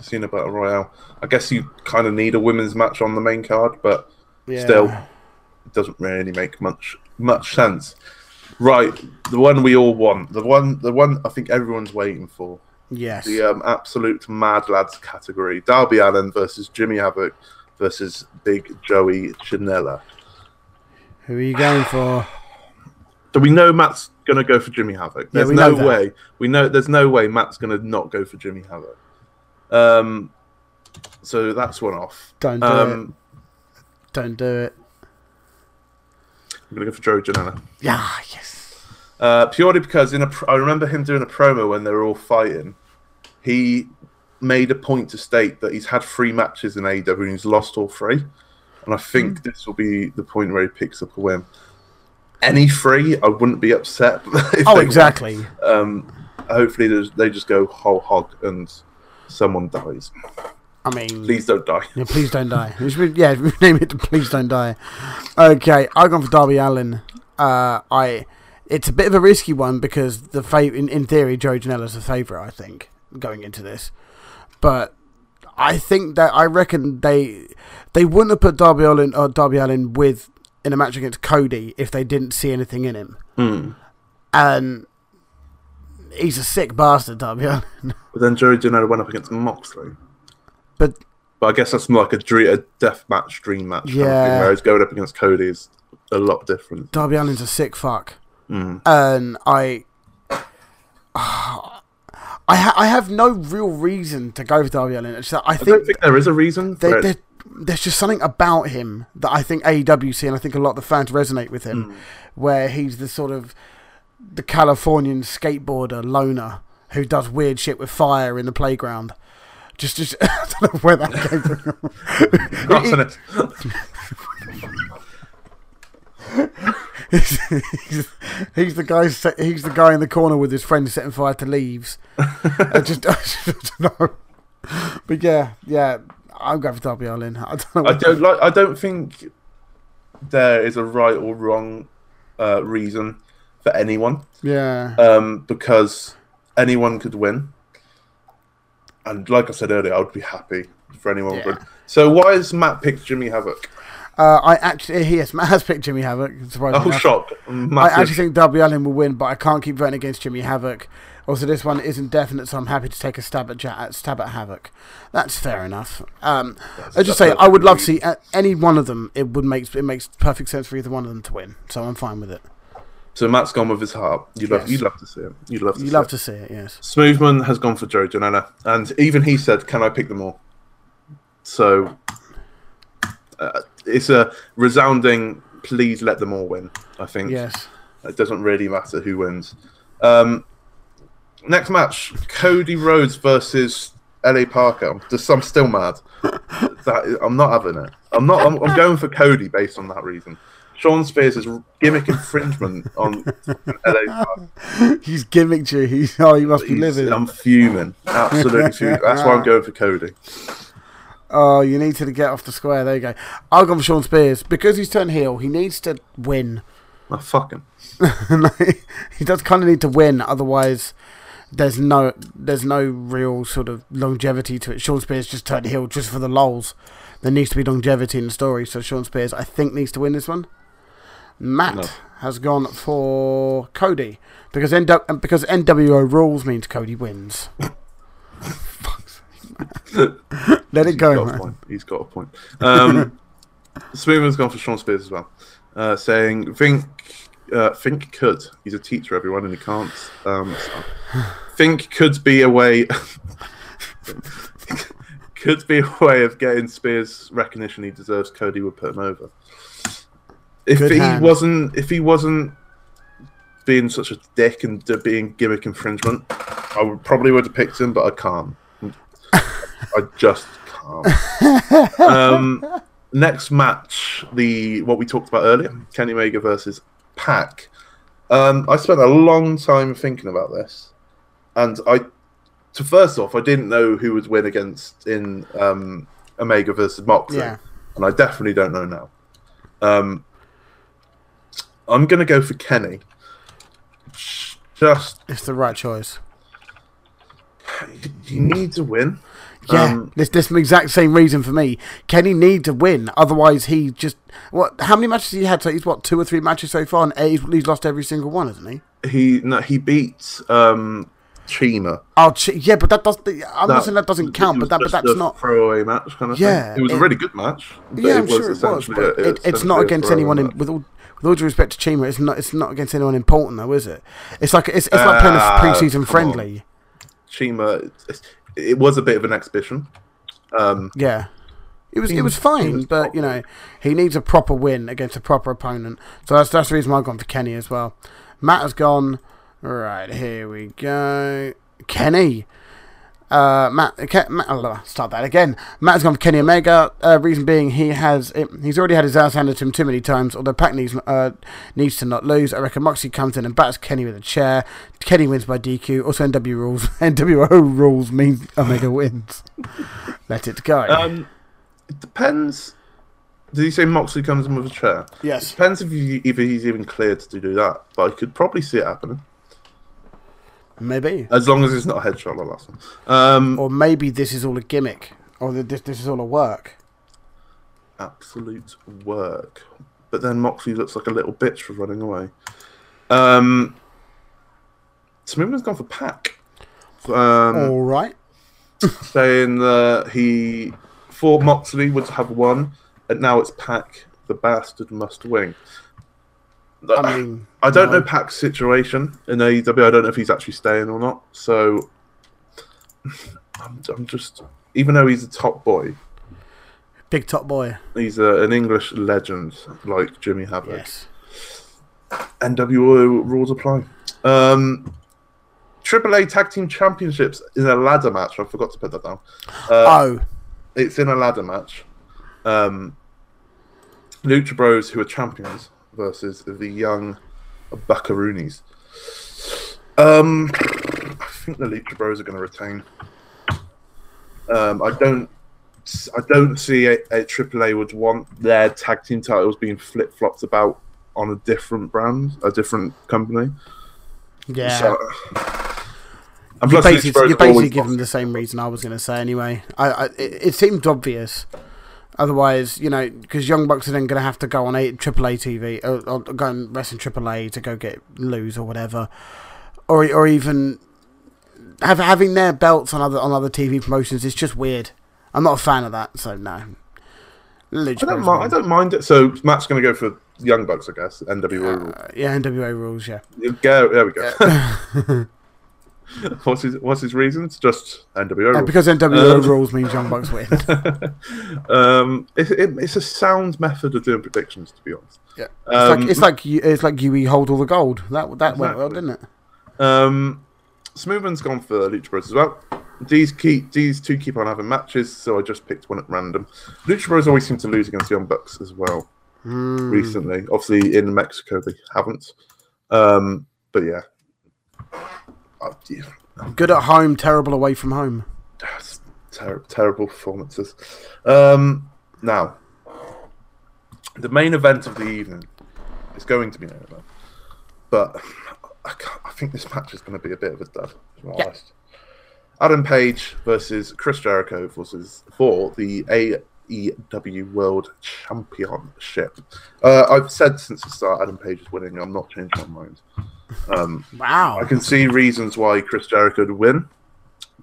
Casino Battle Royale? I guess you kind of need a women's match on the main card, but Yeah. still, it doesn't really make much much sense. Right, the one we all want, the one, the one I think everyone's waiting for, Yes. the um, absolute mad lads category: Darby Allin versus Jimmy Havoc versus Big Joey Janela. Who are you going for? Do we know Matt's gonna go for Jimmy Havoc? There's we no way. We know there's no way Matt's gonna not go for Jimmy Havoc. Um, so that's one off. Don't do Um, it. Don't do it. I'm gonna go for Joe Janela. Yeah. Yes. Uh, purely because in a, pr- I remember him doing a promo when they were all fighting. He made a point to state that he's had three matches in AEW and he's lost all three. And I think Hmm. this will be the point where he picks up a win. Any three, I wouldn't be upset. (laughs) Oh, exactly. Um, hopefully, they just go whole hog and someone dies. I mean, Please don't die. Yeah, please don't die. We should, yeah, (laughs) rename it Please Don't Die. Okay, I've gone for Darby Allin. Uh, I, it's a bit of a risky one because the fav- in, in theory, Joe Janela's the favourite, I think, going into this. But I think that I reckon they they wouldn't have put Darby Allin or Darby Allin with in a match against Cody if they didn't see anything in him. Hmm. And he's a sick bastard, Darby Allin. But then Joey Janela went up against Moxley. but But I guess that's more like a, dream, a death match, dream match. Kind of Yeah. thing, whereas going up against Cody is a lot different. Darby Allin's a sick fuck. Mm. and I, (sighs) I, ha- I have no real reason to go for Darby. It's that I I think, don't think there is a reason. There, there, there's just something about him that I think AEW see, and I think a lot of the fans resonate with him, where he's the sort of the Californian skateboarder loner who does weird shit with fire in the playground. Just, just (laughs) I don't know where that came from. (laughs) Crossing it. he's, he's, he's the guy. set- He's the guy in the corner with his friend setting fire to leaves. I just, (laughs) I just don't know. But yeah, yeah, I'm going for Darby Allin. I don't know. I don't like. I don't think there is a right or wrong uh, reason for anyone, yeah, um, because anyone could win. And like I said earlier, I would be happy for anyone Yeah. to win. So why has Matt picked Jimmy Havoc? uh, I actually yes, Matt has picked Jimmy Havoc. Surprisingly Oh, enough. shock! I actually think Darby Allin will win, but I can't keep voting against Jimmy Havoc. Also, this one isn't definite, so I'm happy to take a stab at, ja- at stab at Havoc. That's fair enough. Um, I just say I would love to see uh, any one of them. It would make it makes perfect sense for either one of them to win, so I'm fine with it. So Matt's gone with his heart. You love. Yes. You'd love to see it. You'd love to. You see love it. to see it, yes. Smoothman has gone for Joe Janela, and even he said, "Can I pick them all?" So uh, it's a resounding, "Please let them all win." I think Yes. it doesn't really matter who wins. Um, next match: Cody Rhodes versus LA Parker. Just I'm still mad. that I'm not having it. I'm not. I'm, I'm going for Cody based on that reason. Shawn Spears is gimmick infringement on. (laughs) He's gimmicked you. He's oh, he must be living. I'm fuming. Absolutely fuming. (laughs) That's why I'm going for Cody. Oh, you need to get off the square. There you go. I'll go for Shawn Spears because he's turned heel. He needs to win. Oh, fuck him. (laughs) he does kind of need to win, otherwise there's no there's no real sort of longevity to it. Shawn Spears just turned heel just for the lols. There needs to be longevity in the story, so Shawn Spears I think needs to win this one. Matt No. has gone for Cody because NW- because NWO rules means Cody wins. (laughs) Fuck's sake. Let it go, got a man. point. He's got a point. Um, (laughs) Smoothman's gone for Shawn Spears as well, uh, saying think uh, think could. He's a teacher, everyone, and he can't. Um, so- (sighs) think could be a way. (laughs) could be a way of getting Spears recognition he deserves. Cody would put him over. If Good he hand. wasn't, if he wasn't being such a dick and being gimmick infringement, I would probably would have picked him, but I can't. (laughs) I just can't. (laughs) um, next match, the what we talked about earlier, Kenny Omega versus Pac. Um, I spent a long time thinking about this, and I, so first off, I didn't know who would win against in um, Omega versus Moxley, Yeah. and I definitely don't know now. Um, I'm gonna go for Kenny. Just It's the right choice. you need to win. Yeah, Um, this this exact same reason for me. Kenny needs to win, otherwise he just what? How many matches he had? So he's what two or three matches so far, and he's, he's lost every single one, hasn't he? he no, he beats um, CIMA. Oh, yeah, but that does. I'm not saying that doesn't count, but that but that's a not. throwaway match kind of Yeah, thing. It was it- a really good match. Yeah, I'm it sure it was, it, it's not against anyone. In, with all with all due respect to CIMA, it's not it's not against anyone important though, is it? It's like it's it's like playing a Ah, preseason friendly. CIMA, it's- it was a bit of an exhibition. Um, Yeah. It was it was fine, was but you know he needs a proper win against a proper opponent. So that's that's the reason why I've gone for Kenny as well. Matt has gone right here. We go, Kenny. Uh, Matt, Ke- Matt oh, start that again. Matt has gone for Kenny Omega. Uh, reason being, he has it, he's already had his ass handed to him too many times. Although Pac needs uh, needs to not lose. I reckon Moxie comes in and bats Kenny with a chair. Kenny wins by DQ. Also, NW rules. (laughs) NWO rules means Omega (laughs) wins. Let it go. um, it depends. Did he say Moxley comes in with a chair? yes. It Depends if, he, if he's even cleared to do that. But I could probably see it happening. Maybe. As long as it's not a headshot like last one. Um, Or maybe this is all a gimmick. Or this, this is all a work. absolute work. But then Moxley looks like a little bitch for running away. Um, Smoothman's gone for Pac. Um, all right. (laughs) saying that he thought Moxley would have won, and now it's Pac. The bastard must win. I mean, I don't no. know Pac's situation in AEW. I don't know if he's actually staying or not. So I'm, I'm just, even though he's a top boy, Big top boy. he's a, an English legend like Jimmy Havoc. Yes. NWO rules apply. Um, AAA Tag Team Championships in a ladder match. I forgot to put that down. Uh, (gasps) oh, it's in a ladder match. Um, Lucha Bros, who are champions, versus the young Buckaroonies. Um, I think the Lucha Bros are going to retain. Um, I don't. I don't see a, a AAA would want their tag team titles being flip flopped about on a different brand, a different company. yeah. So, and you plus basically, you basically give them the same reason I was going to say anyway. I, I it, it seemed obvious. Otherwise, you know, because Young Bucks are then going to have to go on a AAA TV or, or go and rest in AAA to go get lose or whatever, or or even have, having their belts on other on other TV promotions is just weird. I'm not a fan of that, so no. Lucha I don't mind. I don't mind it. So Matt's going to go for Young Bucks, I guess. Rules. Uh, yeah, NWA rules, yeah. Go. There we go. (laughs) (laughs) (laughs) what's his What's his reasons? Just NWO Uh, because NWO Um, rules means Young Bucks win. (laughs) um, it, it, it's a sound method of doing predictions, to be honest. Yeah, it's Um, like it's like you, it's like you hold all the gold. That that went well, didn't it? Um, Smoothman's gone for Lucha Bros as well. These keep these two keep on having matches, so I just picked one at random. Lucha Bros always seem to lose against Young Bucks as well. Hmm. Recently, obviously in Mexico they haven't. Um, but yeah, Uh, yeah, Good at home, terrible away from home. that's ter- terrible performances. Um, now, the main event of the evening is going to be main event, but I, can't, I think this match is going to be a bit of a dud. Yeah. Adam Page versus Chris Jericho versus for the AEW World Championship. Uh, I've said since the start Adam Page is winning. I'm not changing my mind. Um, Wow. I can see reasons why Chris Jericho would win,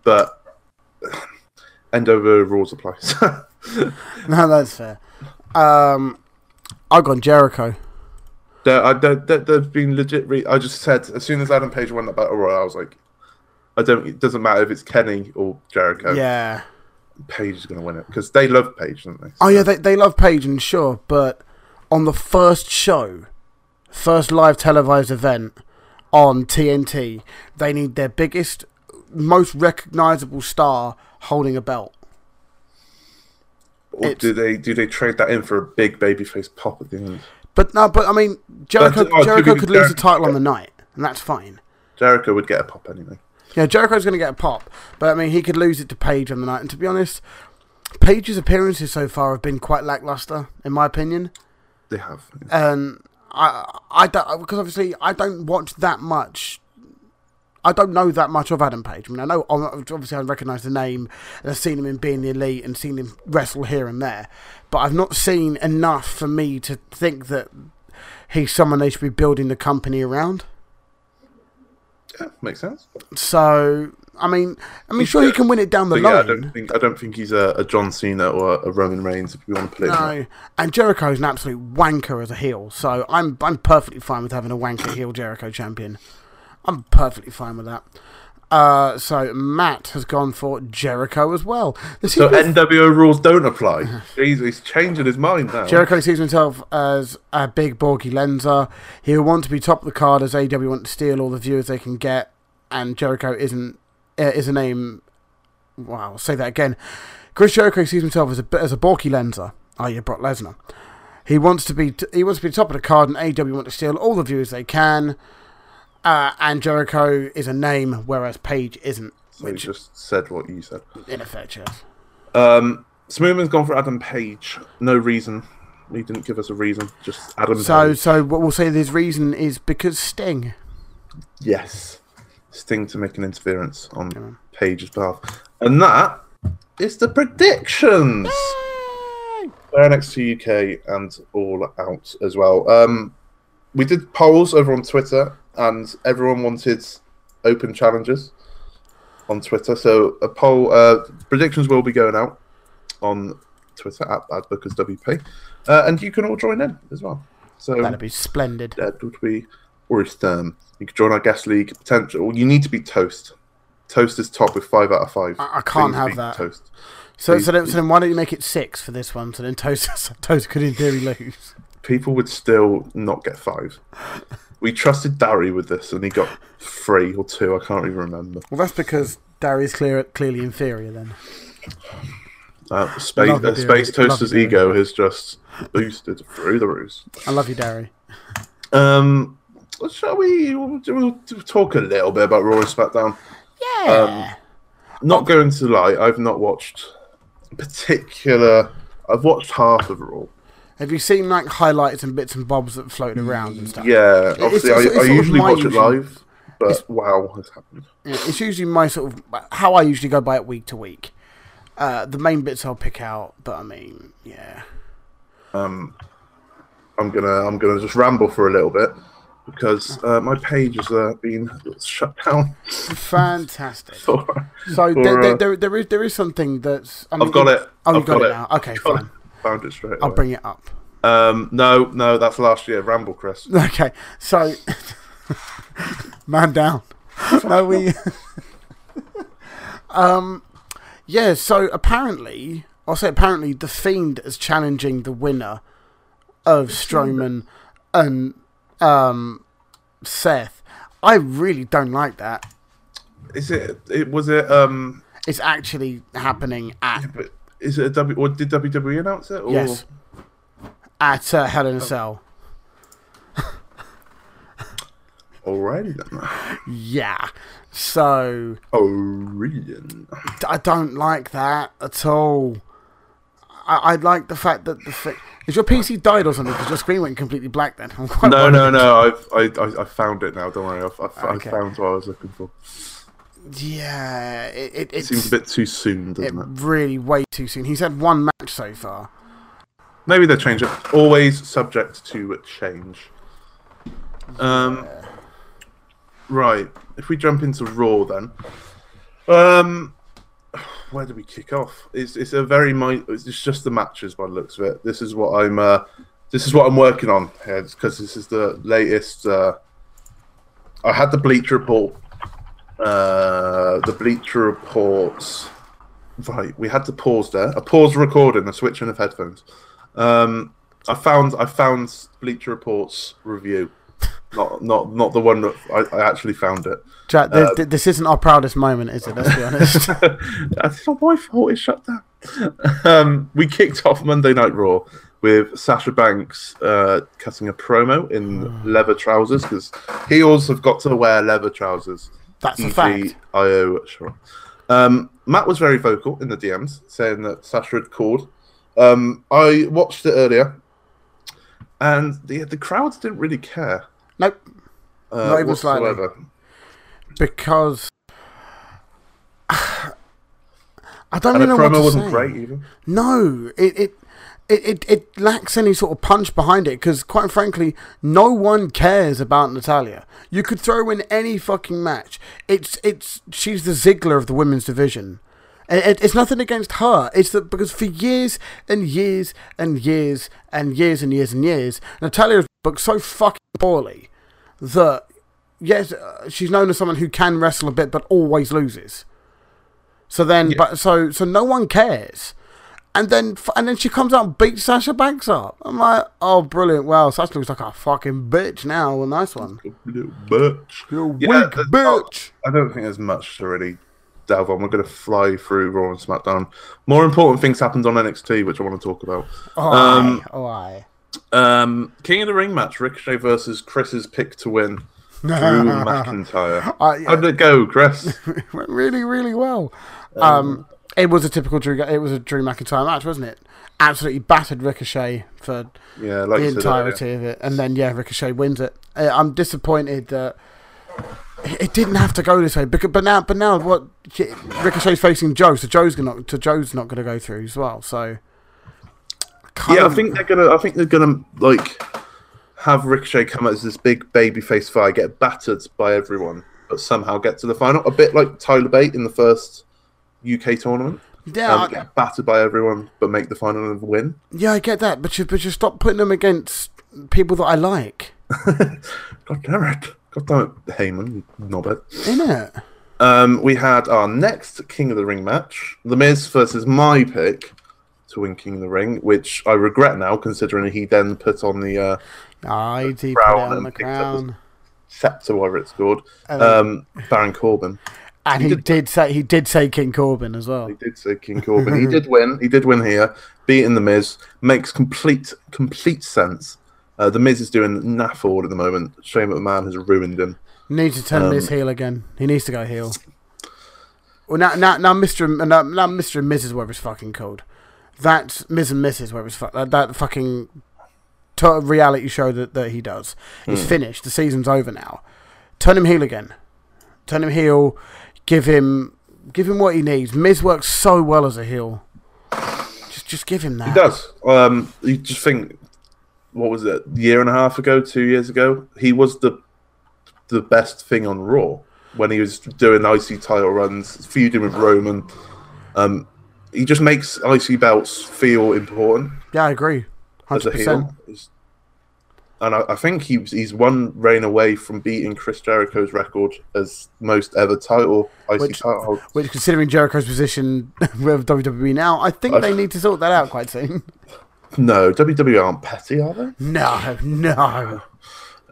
but NWO rules apply. (laughs) No, that's fair. Um, I gone Jericho. there, I, there, there's been legit. Re- I just said as soon as Adam Page won that battle royal, I was like, I don't. It doesn't matter if it's Kenny or Jericho. Yeah. Page is going to win it because they love Page, don't they? Oh yeah, they they love Page and sure, but on the first show, first live televised event on TNT, they need their biggest, most recognizable star holding a belt. Or it's- do they do they trade that in for a big babyface pop at the end? But no, but I mean, Jericho But, oh, Jericho could lose the Jericho. title on the night, and that's fine. Jericho would get a pop anyway. Yeah, Jericho's going to get a pop, but I mean, he could lose it to Page on the night. And to be honest, Page's appearances so far have been quite lackluster, in my opinion. They have. And um, I, I don't because obviously I don't watch that much. I don't know that much of Adam Page. I mean, I know obviously I recognise the name and I've seen him in being the elite and seen him wrestle here and there, but I've not seen enough for me to think that he's someone they should be building the company around. Yeah, makes sense. So I mean, I mean, He's sure he can win it down the But yeah, I line. don't think I don't think he's a, a John Cena or a Roman Reigns if you want to put it. No, and Jericho's an absolute wanker as a heel, so I'm I'm perfectly fine with having a wanker heel Jericho champion. I'm perfectly fine with that. Uh, so Matt has gone for Jericho as well. The So NWO rules don't apply. He's, he's changing his mind now. Jericho sees himself as a big bulky lenser. He will want to be top of the card as AW want to steal all the viewers they can get, and Jericho isn't uh, is a name. Wow, I'll say that again. Chris Jericho sees himself as a as a bulky lenser. Oh, yeah, Brock Lesnar. He wants to be he wants to be top of the card, and AW want to steal all the viewers they can. Uh, and Jericho is a name, whereas Page isn't, So which just said what you said. in effect, yes. Um, Smoothman's gone for Adam Page. No reason. He didn't give us a reason. Just Adam So, Page. so what we'll say his reason is because Sting. Yes. Sting to make an interference on Page's behalf. And that is the predictions. Next to UK and All Out as well. Um, we did polls over on Twitter, and everyone wanted open challenges on Twitter. So a poll uh, predictions will be going out on Twitter at BadBookersWP, uh, and you can all join in as well. So That'd be splendid. that would be awesome. You can join our guest league. Potential. You need to be toast. Toast is top with five out of five. I- I can't have that. Toast. So, Please, so, then, so then why don't you make it six for this one? So then Toast, (laughs) Toast could in theory lose. People would still not get five. we trusted Darry with this, and he got three or two. I can't even remember. Well, that's because Darry's clear, clearly inferior then. Uh, space, uh. Space Toaster's ego has just boosted through the roof. I love you, Darry. Um, shall we we'll, we'll talk a little bit about Raw and SmackDown? Yeah. Not going to lie, I've not watched particular. I've watched half of Raw. Have you seen like highlights and bits and bobs that floated around and stuff? Yeah, obviously, it's- I, it's I sort of usually my watch it live, but wow has happened. Yeah, it's usually my sort of how I usually go by it week to week. Uh, the main bits I'll pick out, but I mean, yeah. Um, I'm gonna I'm gonna just ramble for a little bit because uh, my page has uh, been shut down. Fantastic. (laughs) For, So for, there, there, uh, there, there is there is something that's. I mean, I've got it. Oh, I've got, it now. Okay, Got fine. it. Found it straight. I'll bring it up. Um, no, no, that's last year. Ramble, Chris. (laughs) Okay, so (laughs) man down. No, we. um, yeah. So apparently, I'll say apparently, the Fiend is challenging the winner of Strowman and um, Seth. I really don't like that. Is it? It was it. Um, It's actually happening at but is it a W? Or did WWE announce it? Or? yes at uh, Hell in a Cell. (laughs) Alrighty then. Yeah. So Orion. I don't like that at all. I, I like the fact that the fi- is your PC died or something because your screen went completely black. Then I'm quite No, no, no. I've I, I, I found it now. Don't worry. I've, I've, Okay. I found what I was looking for. Yeah, it, it It seems a bit too soon, it doesn't it? really way too soon. He's had one match so far. Maybe they'll change it. Always subject to change. Um. Right. If we jump into Raw, then. Um. (sighs) Where do we kick off? It's it's a very It's just the matches by the looks of it. This is what I'm. Uh, this is what I'm working on here because this is the latest. Uh, I had the Bleacher Report. Uh, the Bleacher Reports. Right, we had to pause there. A pause recording, a switching of headphones. Um, I found I found Bleacher Report's review, not not not the one that I, I actually found it. Jack, th- th- this isn't our proudest moment, is it? Let's be honest. (laughs) That's not my fault. It shut down. Um, we kicked off Monday Night Raw with Sasha Banks uh, cutting a promo in (sighs) leather trousers because heels have got to wear leather trousers. That's a fact. IO, sure. Um, Matt was very vocal in the DMs, saying that Sasha had called. Um, I watched it earlier, and the the crowds didn't really care. Nope. Uh, Not even slightly. whatsoever. Because (sighs) I don't And really know what to wasn't say. great either. No, it it, it, it it lacks any sort of punch behind it because, quite frankly, no one cares about Natalya. You could throw in any fucking match. It's it's she's the Ziggler of the women's division. It, it's nothing against her. It's that because for years and years and years and years and years and years, Natalya has booked so fucking poorly that yes, uh, she's known as someone who can wrestle a bit but always loses. So then, but so so no one cares, and then and then she comes out and beats Sasha Banks up. I'm like, oh, brilliant! Wow, Sasha looks like a fucking bitch now. A nice one. Little bitch. You Yeah, weak bitch. I don't think there's much to really delve on. We're going to fly through Raw and SmackDown. More important things happened on NXT, which I want to talk about. Oh, Um, aye, oh, aye. Um, King of the Ring match: Ricochet versus Chris's pick to win. Drew (laughs) McIntyre. Uh, yeah. How did it go, Chris? (laughs) It went really, really well. Um, it was a typical Drew. It was a Drew McIntyre match, wasn't it? Absolutely battered Ricochet for Yeah, like the you said entirety of it, and then yeah, Ricochet wins it. Uh, I'm disappointed that it didn't have to go this way. Because, but now, but now, what? Ricochet's facing Joe, so Joe's gonna, so Joe's not gonna go through as well. So, kind Yeah, I think they're gonna. I think they're gonna like have Ricochet come out as this big babyface fire, get battered by everyone, but somehow get to the final. A bit like Tyler Bate in the first UK tournament. yeah, Um, I, get battered by everyone, but make the final and win. yeah, I get that, but you, but you stop putting them against people that I like, (laughs) God damn it! God damn it, Heyman, you knobhead. innit? Um, we had our next King of the Ring match: The Miz versus my pick to win King of the Ring, which I regret now, considering he then put on the uh, I he put it Crown on the picked up his- crown. scepter, whatever it's called, Oh. um, Baron Corbin. And He he did- did say he did say King Corbin as well. He did say King Corbin. he (laughs) did win. He did win here, beating the Miz. Makes complete complete sense. Uh, the Miz is doing naff forward at the moment. Shame Shane McMahon has ruined him. Needs to turn Um, Miz heel again. He needs to go heel. Well, now, now, now, Mister, and- now, now, Mister and Mrs. Whatever it's fucking called. That's Miz and Mrs. Whatever it's fu- that, that fucking t- reality show that, that he does is finished. The season's over now. Turn him heel again. Turn him heel. Give him, give him what he needs. Miz works so well as a heel. Just, just give him that. He does. Um, you just think, what was it? Year and a half ago, two years ago, he was the the best thing on Raw when he was doing IC title runs, feuding with Roman. Um, he just makes IC belts feel important. Yeah, I agree. as a heel. And I, I think he's he's one reign away from beating Chris Jericho's record as most ever title IC Which- title. Which, considering Jericho's position (laughs) with WWE now, I think I- they need to sort that out quite soon. (laughs) No, WWE aren't petty, are they? No, no.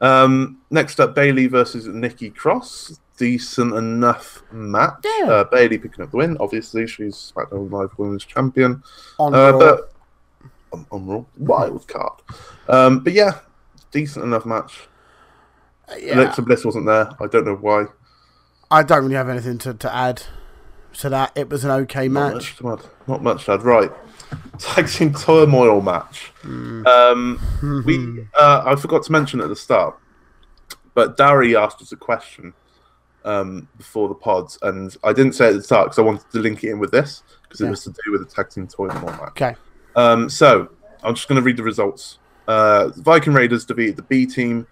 Um, next up, Bayley versus Nikki Cross. Decent enough match. Yeah. Uh, Bayley picking up the win. Obviously, she's SmackDown Live Women's Champion. On Uh, Raw. but on, on Raw, wild card. Um, but yeah, decent enough match. yeah, Alexa Bliss wasn't there. I don't know why. I don't really have anything to, to add to that. It was an okay Not match. much, to add. Not much, lad. Right. (laughs) Tag team turmoil match. Hmm. Um, we (laughs) uh, I forgot to mention at the start, but Dari asked us a question um, before the pods, and I didn't say it at the start because I wanted to link it in with this because it was to do with the tag team turmoil match. Okay. Um, so I'm just going to read the results. Uh, the Viking Raiders defeated the B team,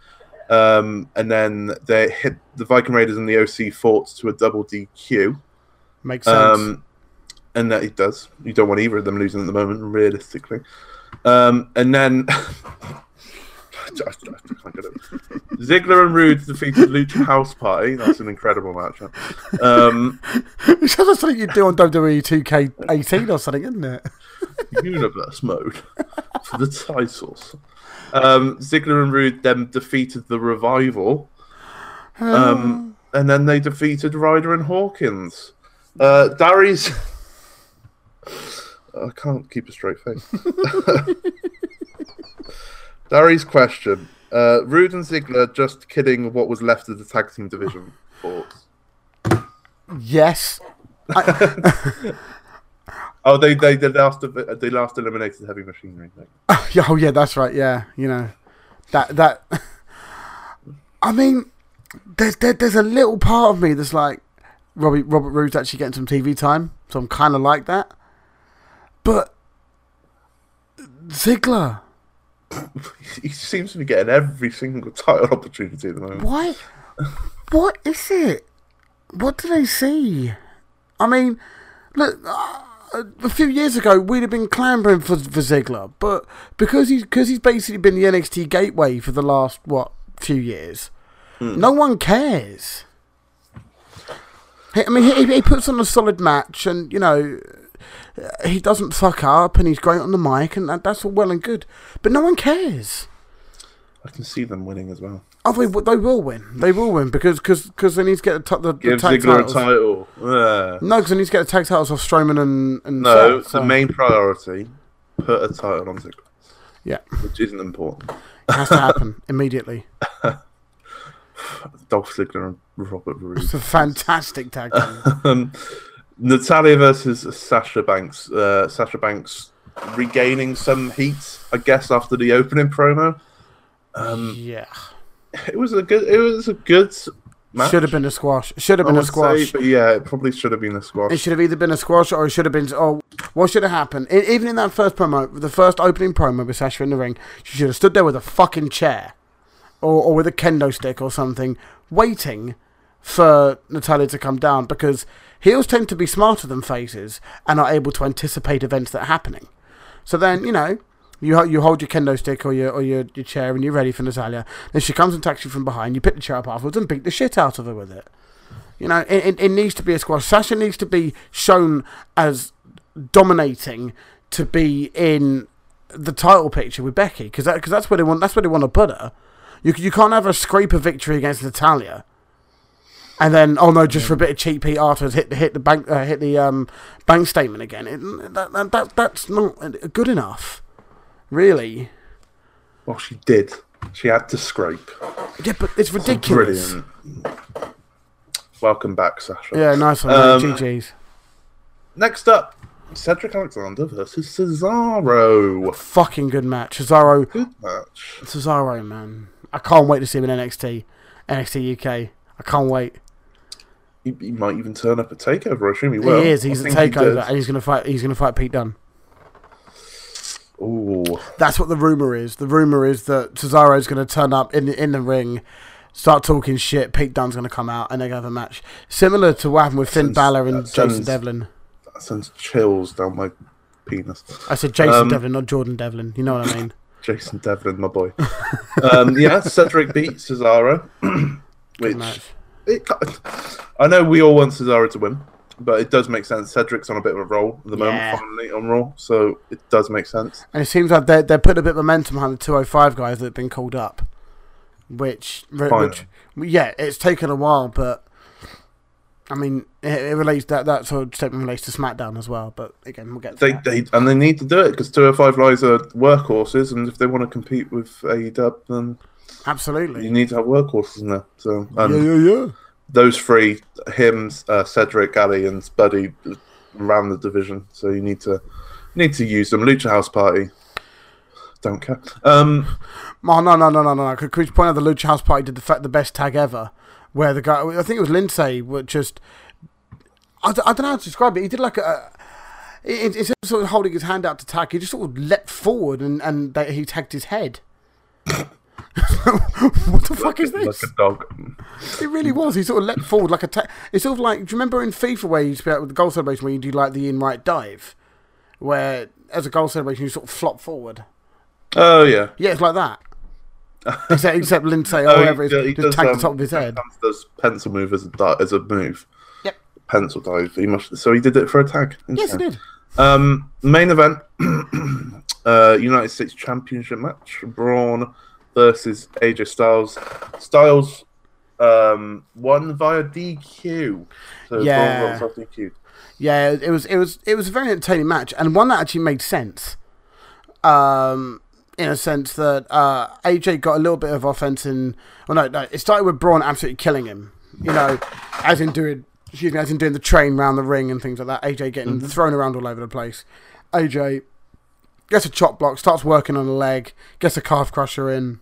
um, and then they hit the Viking Raiders and the OC fought to a double DQ. Makes sense. Um, and that it does. You don't want either of them losing at the moment, realistically. Um, and then (laughs) Ziggler and Roode defeated Lucha House Party. That's an incredible match. Um, it sounds like something you do on WWE 2K18 or something, isn't it? (laughs) universe mode for the titles. Um, Ziggler and Roode then defeated the Revival. (sighs) Um, and then they defeated Ryder and Hawkins. Uh, Darius. I can't keep a straight face. (laughs) Darius question. Uh, Roode and Ziggler just kidding what was left of the tag team division. Thoughts? Yes. (laughs) Oh, they they they last they last eliminated heavy machinery. Like, (laughs) Yeah, Oh yeah, that's right. Yeah, you know that that. I mean, there's there, there's a little part of me that's like, Robbie Robert Roode's actually getting some TV time, so I'm kind of like that. But Ziggler, (laughs) he seems to be getting every single title opportunity at the moment. why? What is it? What do they see? I mean, look. Uh, a few years ago, we'd have been clambering for, for Ziggler, but because he's because he's basically been the NXT gateway for the last what few years, no one cares. I mean, he, he puts on a solid match, and you know, he doesn't fuck up, and he's great on the mic, and that, that's all well and good. But no one cares. I can see them winning as well. Oh, they, they will win. They will win because cause, cause they need to get the, t- the, the tag Ziggler titles. a title. Yeah. No, because they need to get the tag titles off Strowman and, and No, Seth, so- the main priority: put a title on Ziggler, yeah, which isn't important. it has to happen (laughs) immediately. Dolph Ziggler and Robert Roode. It's a fantastic tag team. (laughs) um, Natalya versus Sasha Banks. Uh, Sasha Banks regaining some heat, I guess, after the opening promo. yeah, It was a good. It was a good match. should have been a squash. Should have been a squash. say, but yeah, it probably should have been a squash. It should have either been a squash or it should have been. Oh, what should have happened? E- even in that first promo, the first opening promo with Sasha in the ring, she should have stood there with a fucking chair, or, or with a kendo stick or something, waiting for Natalya to come down because heels tend to be smarter than faces and are able to anticipate events that are happening. So then, you know, you you hold your kendo stick or your or your, your chair and you're ready for Natalya. Then she comes and attacks you from behind. You pick the chair up afterwards and beat the shit out of her with it. You know, it, it, it needs to be a squash. Sasha needs to be shown as dominating to be in the title picture with Becky because that, cause that's where they want that's where they want to put her. You you can't have a scraper victory against Natalya, and then oh no, just for a bit of cheap heat afterwards, hit the hit the bank uh, hit the um, bank statement again. It, that, that, that that's not good enough, really. Well, she did. She had to scrape. Yeah, but it's ridiculous. Brilliant. Welcome back, Sasha. Yeah, nice one. Um. GG's. Next up, Cedric Alexander versus Cesaro. Fucking good match. Cesaro, Good match. Cesaro, man. I can't wait to see him in NXT, NXT UK. I can't wait. He, he might even turn up at Takeover. I assume he will. he is. He's I a he takeover, did. and he's gonna fight. He's gonna fight Pete Dunne. Ooh, That's what the rumor is. The rumor is that Cesaro's going to turn up in the, in the ring, start talking shit. Pete Dunne's going to come out, and they're going to have a match similar to what happened with Finn Sounds- Balor and Jason sounds- Devlin. that sends chills down my penis. I said Jason um, Devlin, not Jordan Devlin. You know what I mean? (laughs) Jason Devlin, my boy. (laughs) um, yeah, Cedric beat Cesaro, (clears throat) which. It, I know we all want Cesaro to win, but it does make sense. Cedric's on a bit of a roll at the moment, Yeah. finally on Raw, so it does make sense. And it seems like they're they're putting a bit of momentum behind the 205 guys that have been called up, which which yeah, it's taken a while, but. I mean, it, it relates that that sort of statement relates to SmackDown as well. But again, we'll get to They, that. they and they need to do it because 205 Lives are workhorses, and if they want to compete with AEW, then Absolutely. you need to have workhorses in there. So, and yeah, yeah, yeah. those three, him, uh, Cedric, Ali, and Buddy, ran the division. So you need to need to use them. Lucha House Party. Don't care. Um, Oh, no, no, no, no, no. Could, could you point out the Lucha House Party did the, the best tag ever? Where the guy, I think it was Lindsay, would just. I, I don't know how to describe it. He did like a. it- Instead of sort of holding his hand out to tag, he just sort of leapt forward and, and they, he tagged his head. (laughs) what the fuck is this? like a dog. It really was. He sort of leapt forward like a tag. It's sort of like, do you remember in FIFA where you used to be out with the goal celebration where you do like the in right dive? Where, as a goal celebration, you sort of flop forward. Oh yeah. Yeah, it's like that. except, except Lindsay (laughs) or Oh, whatever, he- is, just tagged the um, top of his head. Does pencil move as a di- as a move. Yep. Pencil dive. He must. So he did it for a tag. Yes, he did. Um, main event, (clears throat) uh, United States Championship match: Braun versus AJ Styles. Styles um, won via DQ. So Yeah. Braun got himself DQ'd. Yeah, it was it was it was a very entertaining match and one that actually made sense. Um, in a sense that uh, AJ got a little bit of offense and Well, no, no, it started with Braun absolutely killing him. You know, as in doing excuse me, as in doing the train round the ring and things like that. AJ getting thrown around all over the place. AJ gets a chop block, starts working on the leg, gets a calf crusher in.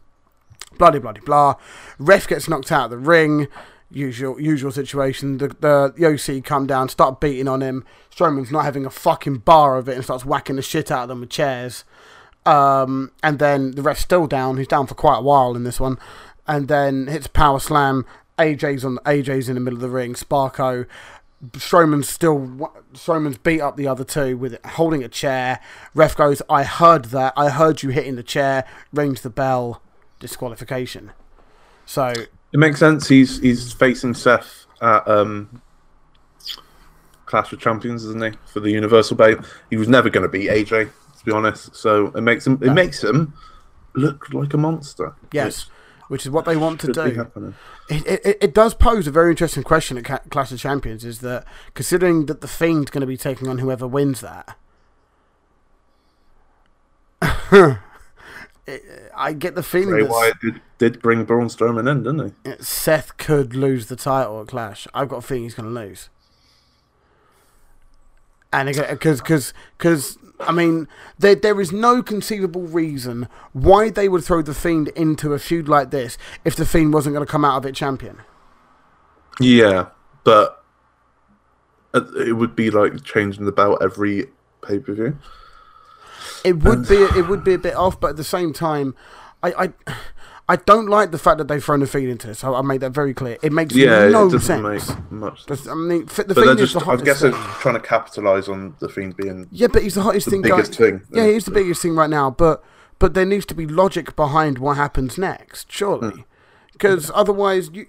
bloody bloody blah. Ref gets knocked out of the ring. Usual usual situation. The the OC come down, start beating on him. Strowman's not having a fucking bar of it and starts whacking the shit out of them with chairs. Um, and then the ref's still down. He's down for quite a while in this one. And then hits a power slam. AJ's on AJ's in the middle of the ring. Sparko. Strowman's still Strowman's beat up the other two with it, holding a chair. Ref goes, "I heard that. I heard you hitting the chair. Rings the bell. Disqualification." So It makes sense. He's he's facing Seth at um, Clash of Champions, isn't he? For the Universal belt. He was never going to beat AJ, to be honest. So it makes him it makes him look like a monster. yes, which is what they want to should be do. It, it, it does pose a very interesting question at Clash of Champions. Is that considering that the Fiend's going to be taking on whoever wins that? (laughs) I get the feeling Bray Wyatt did, did bring Braun Strowman in, didn't he? Seth could lose the title at Clash. I've got a feeling he's going to lose. And because because because I mean there there is no conceivable reason why they would throw the Fiend into a feud like this if the Fiend wasn't going to come out of it champion. Yeah, but uh, it would be like changing the belt every pay per view. It would be it would be a bit off, but at the same time, I I, I don't like the fact that they've thrown the Fiend into this. I, I made that very clear. It makes Yeah, no it doesn't sense. make much sense. I mean, f- the But they're is just, the I guess they're trying to capitalize on the Fiend being. Yeah, but he's the hottest the thing. biggest going. thing, Yeah, yeah. he's the biggest thing right now. But but there needs to be logic behind what happens next, Hmm. surely, because otherwise you.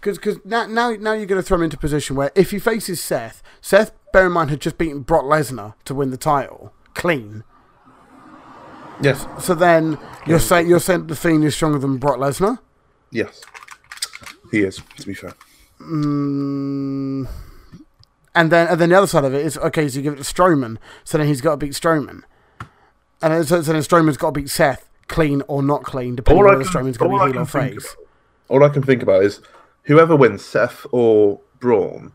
Because now, now, now you're going to throw him into a position where if he faces Seth, Seth, bear in mind, had just beaten Brock Lesnar to win the title clean. Yes. So then you're saying you're saying the Fiend is stronger than Brock Lesnar. Yes, he is. To be fair, Mm, and then and then the other side of it is okay. So you give it to Strowman, so then he's got to beat Strowman, and then, so, so then Strowman's got to beat Seth, clean or not clean, depending on whether Strowman's going to be heel or face. all I can think about is whoever wins, Seth or Braun,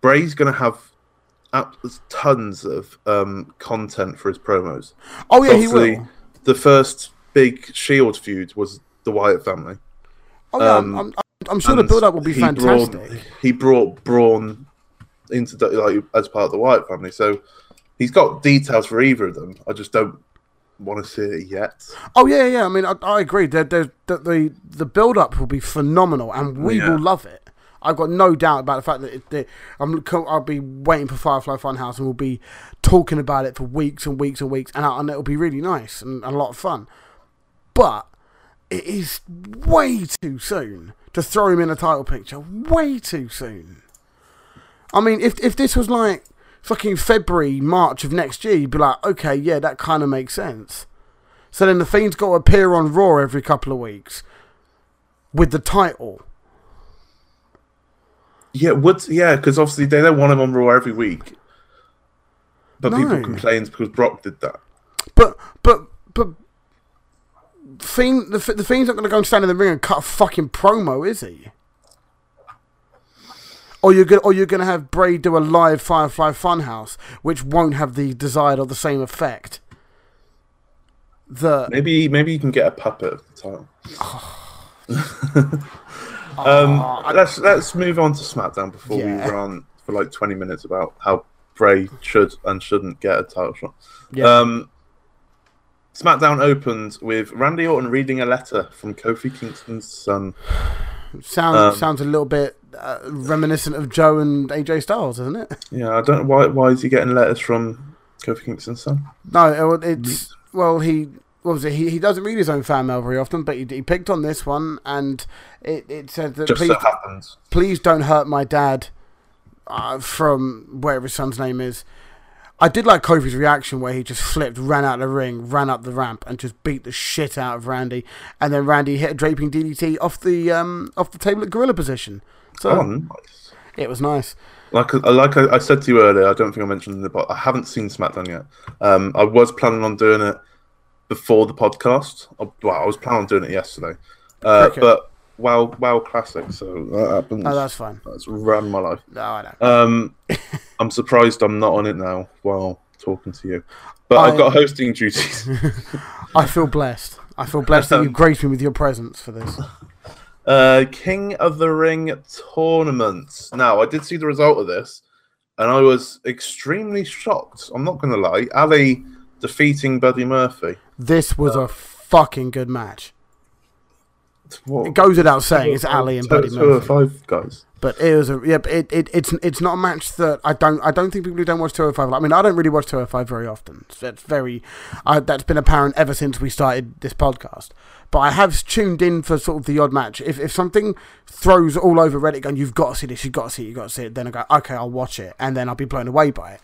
Bray's going to have tons of um, content for his promos. Oh yeah, he will. The first big Shield feud was the Wyatt family. Oh yeah, um, I'm, I'm, I'm sure the build up will be he fantastic. Brought, he brought Braun into the, like as part of the Wyatt family, so he's got details for either of them. I just don't want to see it yet. Oh yeah, yeah. I mean, I, I agree. The the, the build up will be phenomenal, and we Yeah. will love it. I've got no doubt about the fact that, it, that I'm, I'll be waiting for Firefly Funhouse, and we'll be talking about it for weeks and weeks and weeks, and, and it'll be really nice and, a lot of fun. But it is way too soon to throw him in a title picture. Way too soon. I mean, if if this was like fucking February, March of next year, you'd be like, okay, yeah, that kind of makes sense. So then the Fiend's got to appear on Raw every couple of weeks with the title. Yeah, would yeah, because obviously they don't want him on Raw every week. But people complain because Brock did that. But but but Fiend the, the Fiend's not going to go and stand in the ring and cut a fucking promo, is he? Or you're gonna, or you're gonna have Bray do a live Firefly Funhouse, which won't have the desired or the same effect. The Maybe maybe you can get a puppet of the title. (sighs) (laughs) Um, let's let's move on to SmackDown before Yeah. we run for like twenty minutes about how Bray should and shouldn't get a title shot. yeah, Um, SmackDown opened with Randy Orton reading a letter from Kofi Kingston's son. sounds um, sounds a little bit uh, reminiscent of Joe and AJ Styles, isn't it? Yeah, I don't know why. Why is he getting letters from Kofi Kingston's son? No, it- it's well he what was it? He, he doesn't read his own fan mail very often, but he, he picked on this one, and it, it said that Just please please don't hurt my dad uh, from whatever his son's name is. I did like Kofi's reaction where he just flipped, ran out of the ring, ran up the ramp, and just beat the shit out of Randy, and then Randy hit a draping DDT off the um, off the table at gorilla position. So Oh, nice. it was nice. Like, I- like I, I said to you earlier, I don't think I mentioned it, but I haven't seen SmackDown yet. Um, I was planning on doing it before the podcast. Uh, Well, I was planning on doing it yesterday, uh, Okay. but WoW, WoW Classic, so that happens. Oh, that's fine. That's ran my life. No, I know. Um, (laughs) I'm surprised I'm not on it now while talking to you, but I, have got hosting duties. (laughs) I feel blessed. I feel blessed that you Um, graced me with your presence for this. (laughs) Uh, King of the Ring tournament. Now, I did see the result of this, and I was extremely shocked. I'm not going to lie. Ali defeating Buddy Murphy. This was a fucking good match. What? It goes without saying, it's Ali and Buddy Two- two or Murphy. five guys. But it was a yeah. but It, it it's it's not a match that I don't I don't think people who don't watch 205. like- I mean, I don't really watch 205 very often. So That's very uh, that's been apparent ever since we started this podcast. But I have tuned in for sort of the odd match. If if something throws all over Reddit, going, "You've got to see this, you've got to see it, you've got to see it," then I go, "Okay, I'll watch it," and then I'll be blown away by it.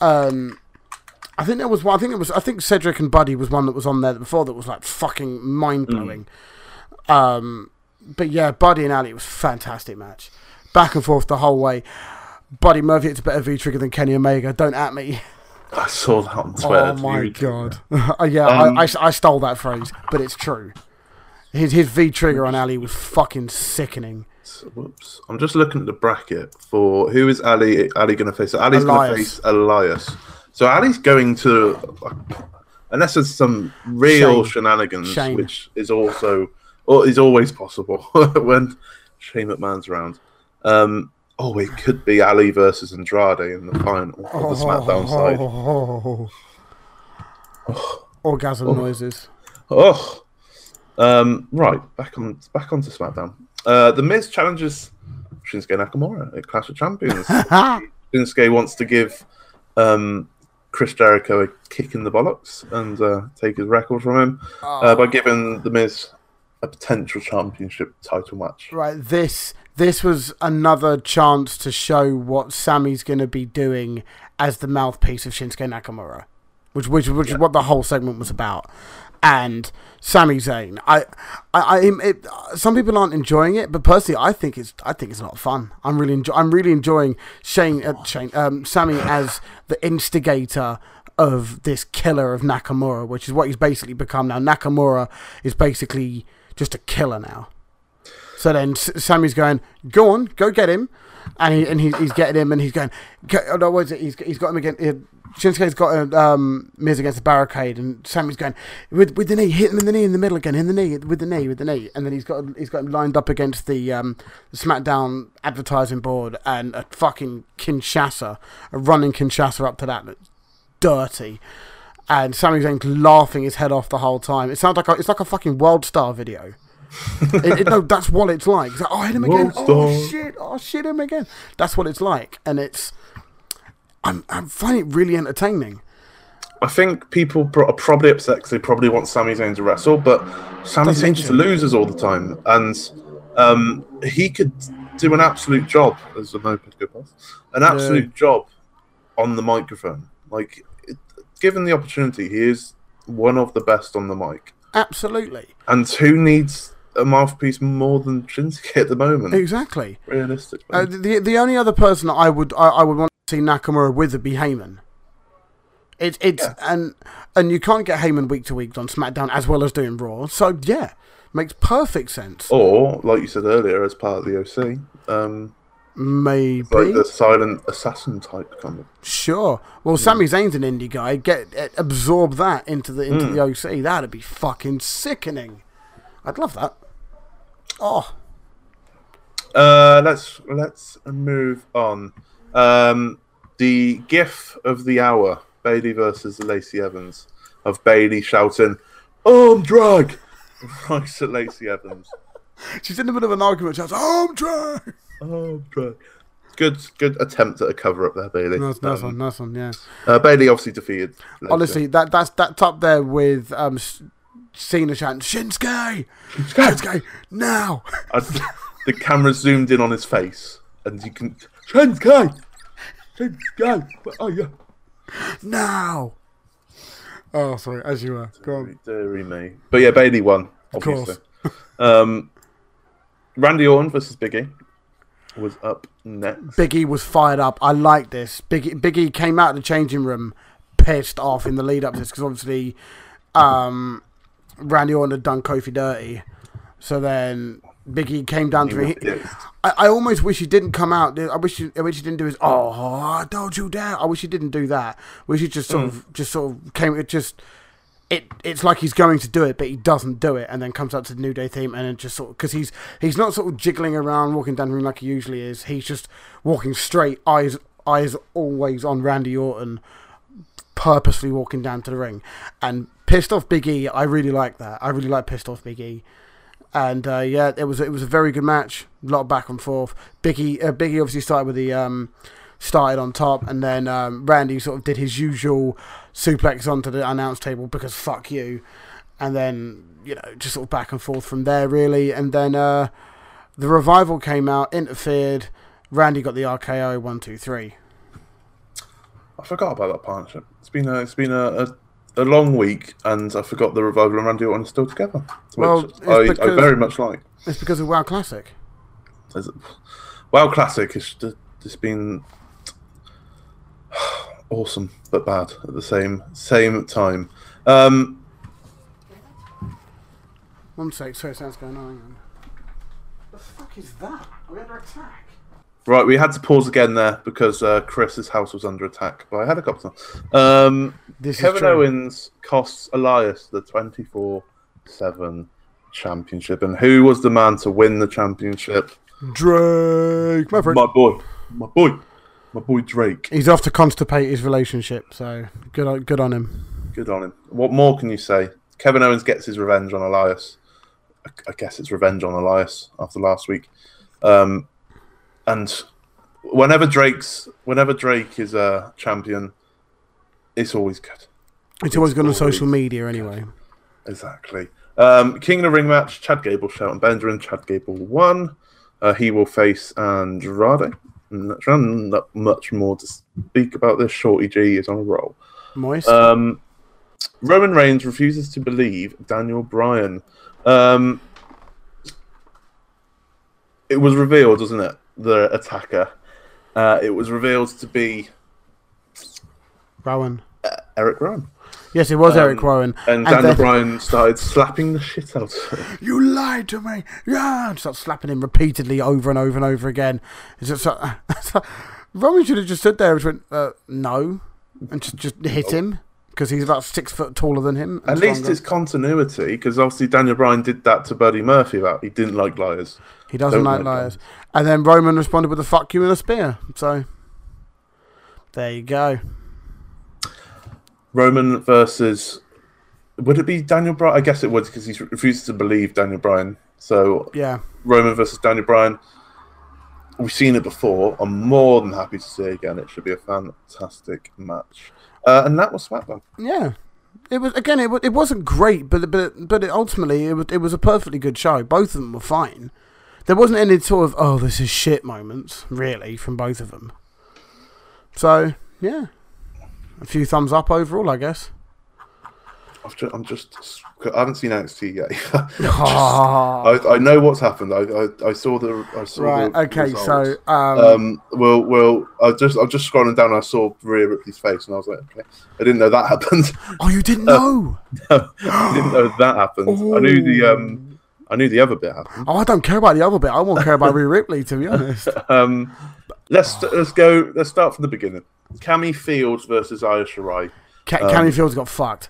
Um, I think there was one. I think it was. I think Cedric and Buddy was one that was on there before that was like fucking mind blowing. Um, but yeah, Buddy and Ali was a fantastic match, back and forth the whole way. Buddy Murphy hits a better V trigger than Kenny Omega. Don't at me. I saw that on Twitter. oh my god. (laughs) Yeah, Um, I, I, I stole that phrase, but it's true. His his V trigger on Ali was fucking sickening. Whoops. I'm just looking at the bracket for who is Ali Ali going to face? Ali's going to face Elias. So Ali's going to, unless there's some real Shane. shenanigans, Shane. which is also or is always possible (laughs) when Shane McMahon's around. Um, oh, it could be Ali versus Andrade in the final of the SmackDown side. oh Orgasm noises. Oh, um, right. Back on back onto SmackDown. Uh, the Miz challenges Shinsuke Nakamura at Clash of Champions. (laughs) Shinsuke wants to give um, Chris Jericho a kick in the bollocks and uh, take his record from him uh, by giving the Miz a potential championship title match. Right, this this was another chance to show what Sami's going to be doing as the mouthpiece of Shinsuke Nakamura, which which which is what the whole segment was about. And Sami Zayn. I, I, I it, some people aren't enjoying it, but personally, I think it's I think it's of fun. I'm really enjoy, I'm really enjoying Shane uh, Shane um, Sami as the instigator of this killer of Nakamura, which is what he's basically become now. Nakamura is basically just a killer now. So then Sami's going, go on, go get him. And, he, and he, he's getting him and he's going, oh, no, what is it? He's, he's got him again. Shinsuke's got um, Miz against the barricade, and Sami's going with with the knee, hit him in the knee in the middle again, in the knee, with the knee, with the knee, and then he's got he's got him lined up against the, um, SmackDown advertising board and a fucking Kinshasa, a running Kinshasa up to that, dirty, and Sami Zayn's laughing his head off the whole time. It sounds like a, it's like a fucking World Star video. (laughs) it, it, no, that's what it's like. It's like, oh, hit him again. Oh shit! Oh shit, him again. That's what it's like, and it's I'm I'm finding it really entertaining. I think people are probably upset because they probably want Sami Zayn to wrestle, but Sami Zayn just loses all the time, and um, he could do an absolute job as a moped good boss, an absolute yeah. job on the microphone. Like, it, given the opportunity, he is one of the best on the mic. Absolutely. And who needs a mouthpiece more than Shinsuke at the moment? Exactly. Realistically, uh, the the only other person I would I, I would want see Nakamura with the Heyman. It's it's yeah. and and you can't get Heyman week to week on SmackDown as well as doing Raw. So yeah, makes perfect sense. Or like you said earlier, as part of the OC, um, maybe like the silent assassin type kind of. Sure. Well, yeah. Sami Zayn's an indie guy. Get uh, absorb that into the into mm. the OC. That'd be fucking sickening. I'd love that. Oh. Uh, let's let's move on. Um, the GIF of the hour: Bayley versus Lacey Evans, of Bayley shouting, "Arm drag!" right at Lacey Evans. She's in the middle of an argument. Shouts, "Arm drag!" Arm drag. Good, good attempt at a cover up there, Bayley. Nice, nice um, one, nice one. Yeah. Uh, Bayley obviously defeated. Lacey. Honestly, that that's that's up there with um, Cena shouting Shinsuke, Shinsuke, Shinsuke now. the camera zoomed in on his face, and you can Shinsuke, Shinsuke, where are you? Now. Oh, sorry, as you were. Go on. Deary me. But yeah, Bayley won, obviously. (laughs) um, Randy Orton versus Biggie was up next. Biggie was fired up. I like this. Biggie, Biggie came out of the changing room pissed off in the lead up to this because obviously um, Randy Orton had done Kofi dirty. So then Biggie came down to me. I, I almost wish he didn't come out. I wish he, I wish he didn't do his. Oh, don't you dare! I wish he didn't do that. I wish he just sort mm. of just sort of came. It just it it's like he's going to do it, but he doesn't do it, and then comes out to the New Day theme, and then just sort of because he's he's not sort of jiggling around, walking down the ring like he usually is. He's just walking straight, eyes eyes always on Randy Orton, purposely walking down to the ring, and pissed off Big E. I really like that. I really like pissed off Big E. And uh, yeah, it was it was a very good match. A lot of back and forth. Biggie uh, Biggie obviously started with the um, started on top, and then um, Randy sort of did his usual suplex onto the announce table because fuck you, and then you know just sort of back and forth from there really, and then uh, the revival came out, interfered. Randy got the RKO one two three. I forgot about that partnership. It's been a, it's been a, a a long week, and I forgot the revival and Randy Orton are still together. Well, I, because, I, very much like. It's because of WoW Classic. WoW Classic has just been (sighs) awesome but bad at the same same time. Um, One sec, sorry, sounds going on. The fuck is that? Are we under attack? Right, we had to pause again there because uh, Chris's house was under attack by a helicopter. Um, Kevin Owens costs Elias the 24 7 championship. And who was the man to win the championship? Drake, my friend. My boy. My boy. My boy Drake. He's off to constipate his relationship, so good on, good on him. Good on him. What more can you say? Kevin Owens gets his revenge on Elias. I guess it's revenge on Elias after last week. Um, and whenever Drake's whenever Drake is a champion, it's always good. It's, always good on social media anyway. Exactly. Um, King of the Ring match: Chad Gable, Shelton Benjamin. Chad Gable won. Uh, he will face Andrade. Not much more to speak about this. Shorty G is on a roll. Moist. Um, Roman Reigns refuses to believe Daniel Bryan. Um, it was revealed, wasn't it? The attacker. Uh, it was revealed to be Rowan. Erick Rowan. Yes, it was Erick Rowan. Um, And, Daniel Bryan started slapping the shit out of him. (laughs) You lied to me. Yeah, and start slapping him repeatedly over and over and over again. It's just so, (laughs) so- Roman should have just stood there and went, uh, no, and just just hit him because he's about six foot taller than him. At least stronger. it's continuity, because obviously Daniel Bryan did that to Buddy Murphy about he didn't like liars. he doesn't like like liars. And then Roman responded with a fuck you and a spear. So there you go. Roman versus. Would it be Daniel Bryan? I guess it would, because he refuses to believe Daniel Bryan. So Yeah, Roman versus Daniel Bryan. We've seen it before. I'm more than happy to see it again. It should be a fantastic match. Uh, and that was SmackDown. yeah. It was again. It, it wasn't great, but but but it, ultimately it was it was a perfectly good show. Both of them were fine. There wasn't any sort of oh this is shit moments really from both of them. So yeah, a few thumbs up overall, I guess. I've ju- I'm just. I haven't seen NXT yet. (laughs) Ah. I, I know what's happened. I, I, I saw the. I saw right. the Okay. results. So um, Um, well, well, I just, I'm just scrolling down. And I saw Rhea Ripley's face, and I was like, okay, I didn't know that (laughs) happened. oh, you didn't uh, know? (laughs) I didn't know that happened. I knew the, um, I knew the other bit happened. Oh, I don't care about the other bit. I won't care about Rhea Ripley, to be honest. Um, let's let's go. Let's start from the beginning. Cammy Fields versus Io Shirai. Ca- Um, Cammy Fields got fucked,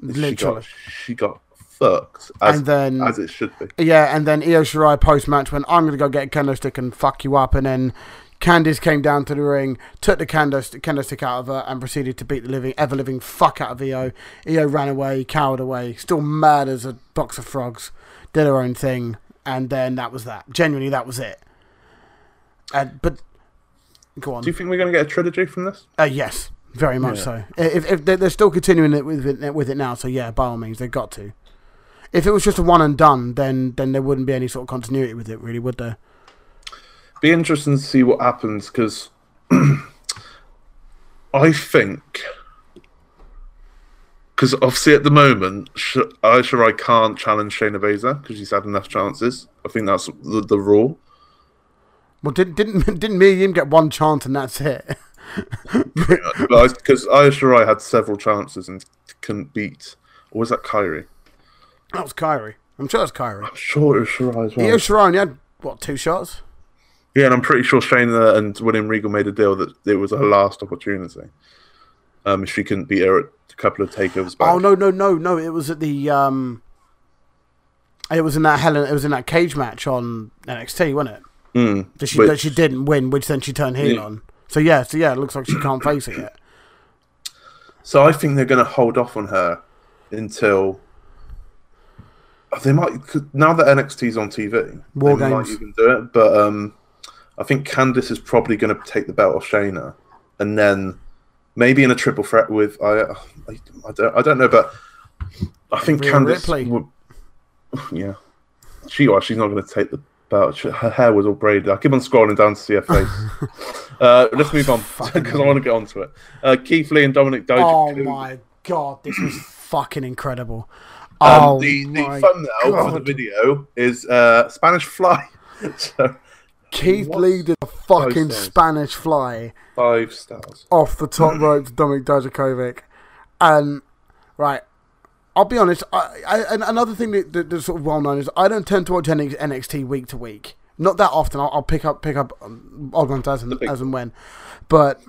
She literally. got, she got fucked, as, And then- as it should be. Yeah, and then Io Shirai post match went, I'm going to go get a kendo stick and fuck you up. And then Candice came down to the ring, took the kendo, st- kendo stick out of her, and proceeded to beat the living, ever living fuck out of Io. Io ran away, cowered away, still mad as a box of frogs, did her own thing. And then that was that. Genuinely, that was it. And, but, go on. Do you think we're going to get a trilogy from this? Uh, yes, very much Yeah. so. If, if they're, still continuing it with it with it now, so yeah, by all means, they've got to. If it was just a one and done, then then there wouldn't be any sort of continuity with it, really, would there? Be interesting to see what happens because (clears throat) I think because obviously at the moment Sh- Io Shirai can't challenge Shayna Baszler because she's had enough chances. I think that's the, the rule. Well, didn't didn't (laughs) didn't Mia Yim get one chance and that's it? (laughs) Because Io Shirai had several chances and couldn't beat. Or was that Kairi? That was Kairi. I'm sure that's Kairi. I'm sure it was Shirai as well. Io Shirai only had what two shots? Yeah, and I'm pretty sure Shayna and William Regal made a deal that it was her last opportunity. Um, if she couldn't beat her at a couple of takeovers back. Oh no no no no! It was at the um. It was in that Helen. It was in that cage match on NXT, wasn't it? Mm, That she which- that she didn't win, which then she turned heel Yeah. on. So yeah, so yeah, it looks like she can't face it yet. So I think they're going to hold off on her until they might now that NXT's on TV. War they might even do it, but um, I think Candice is probably going to take the belt off Shayna, and then maybe in a triple threat with I, I, I don't I don't know, but I think Rhea Candice. Ripley. Would, (sighs) yeah, she well, she's not going to take the Her hair was all braided. I keep on scrolling down to see her face. (laughs) uh, let's move on because I want to get onto it. Uh, Keith Lee and Dominic Doja. Oh my god, this was fucking incredible. Um, oh the, the thumbnail for the video is uh, Spanish Fly. (laughs) so Keith What? Lee did a fucking. Spanish fly five stars. off the top rope to Dominik Dijakovic. And, right, I'll be honest, I, I, another thing that, that, that's sort of well known is I don't tend to watch NXT week to week. Not that often. I'll, I'll pick up pick up um, odd ones as and, as and when. But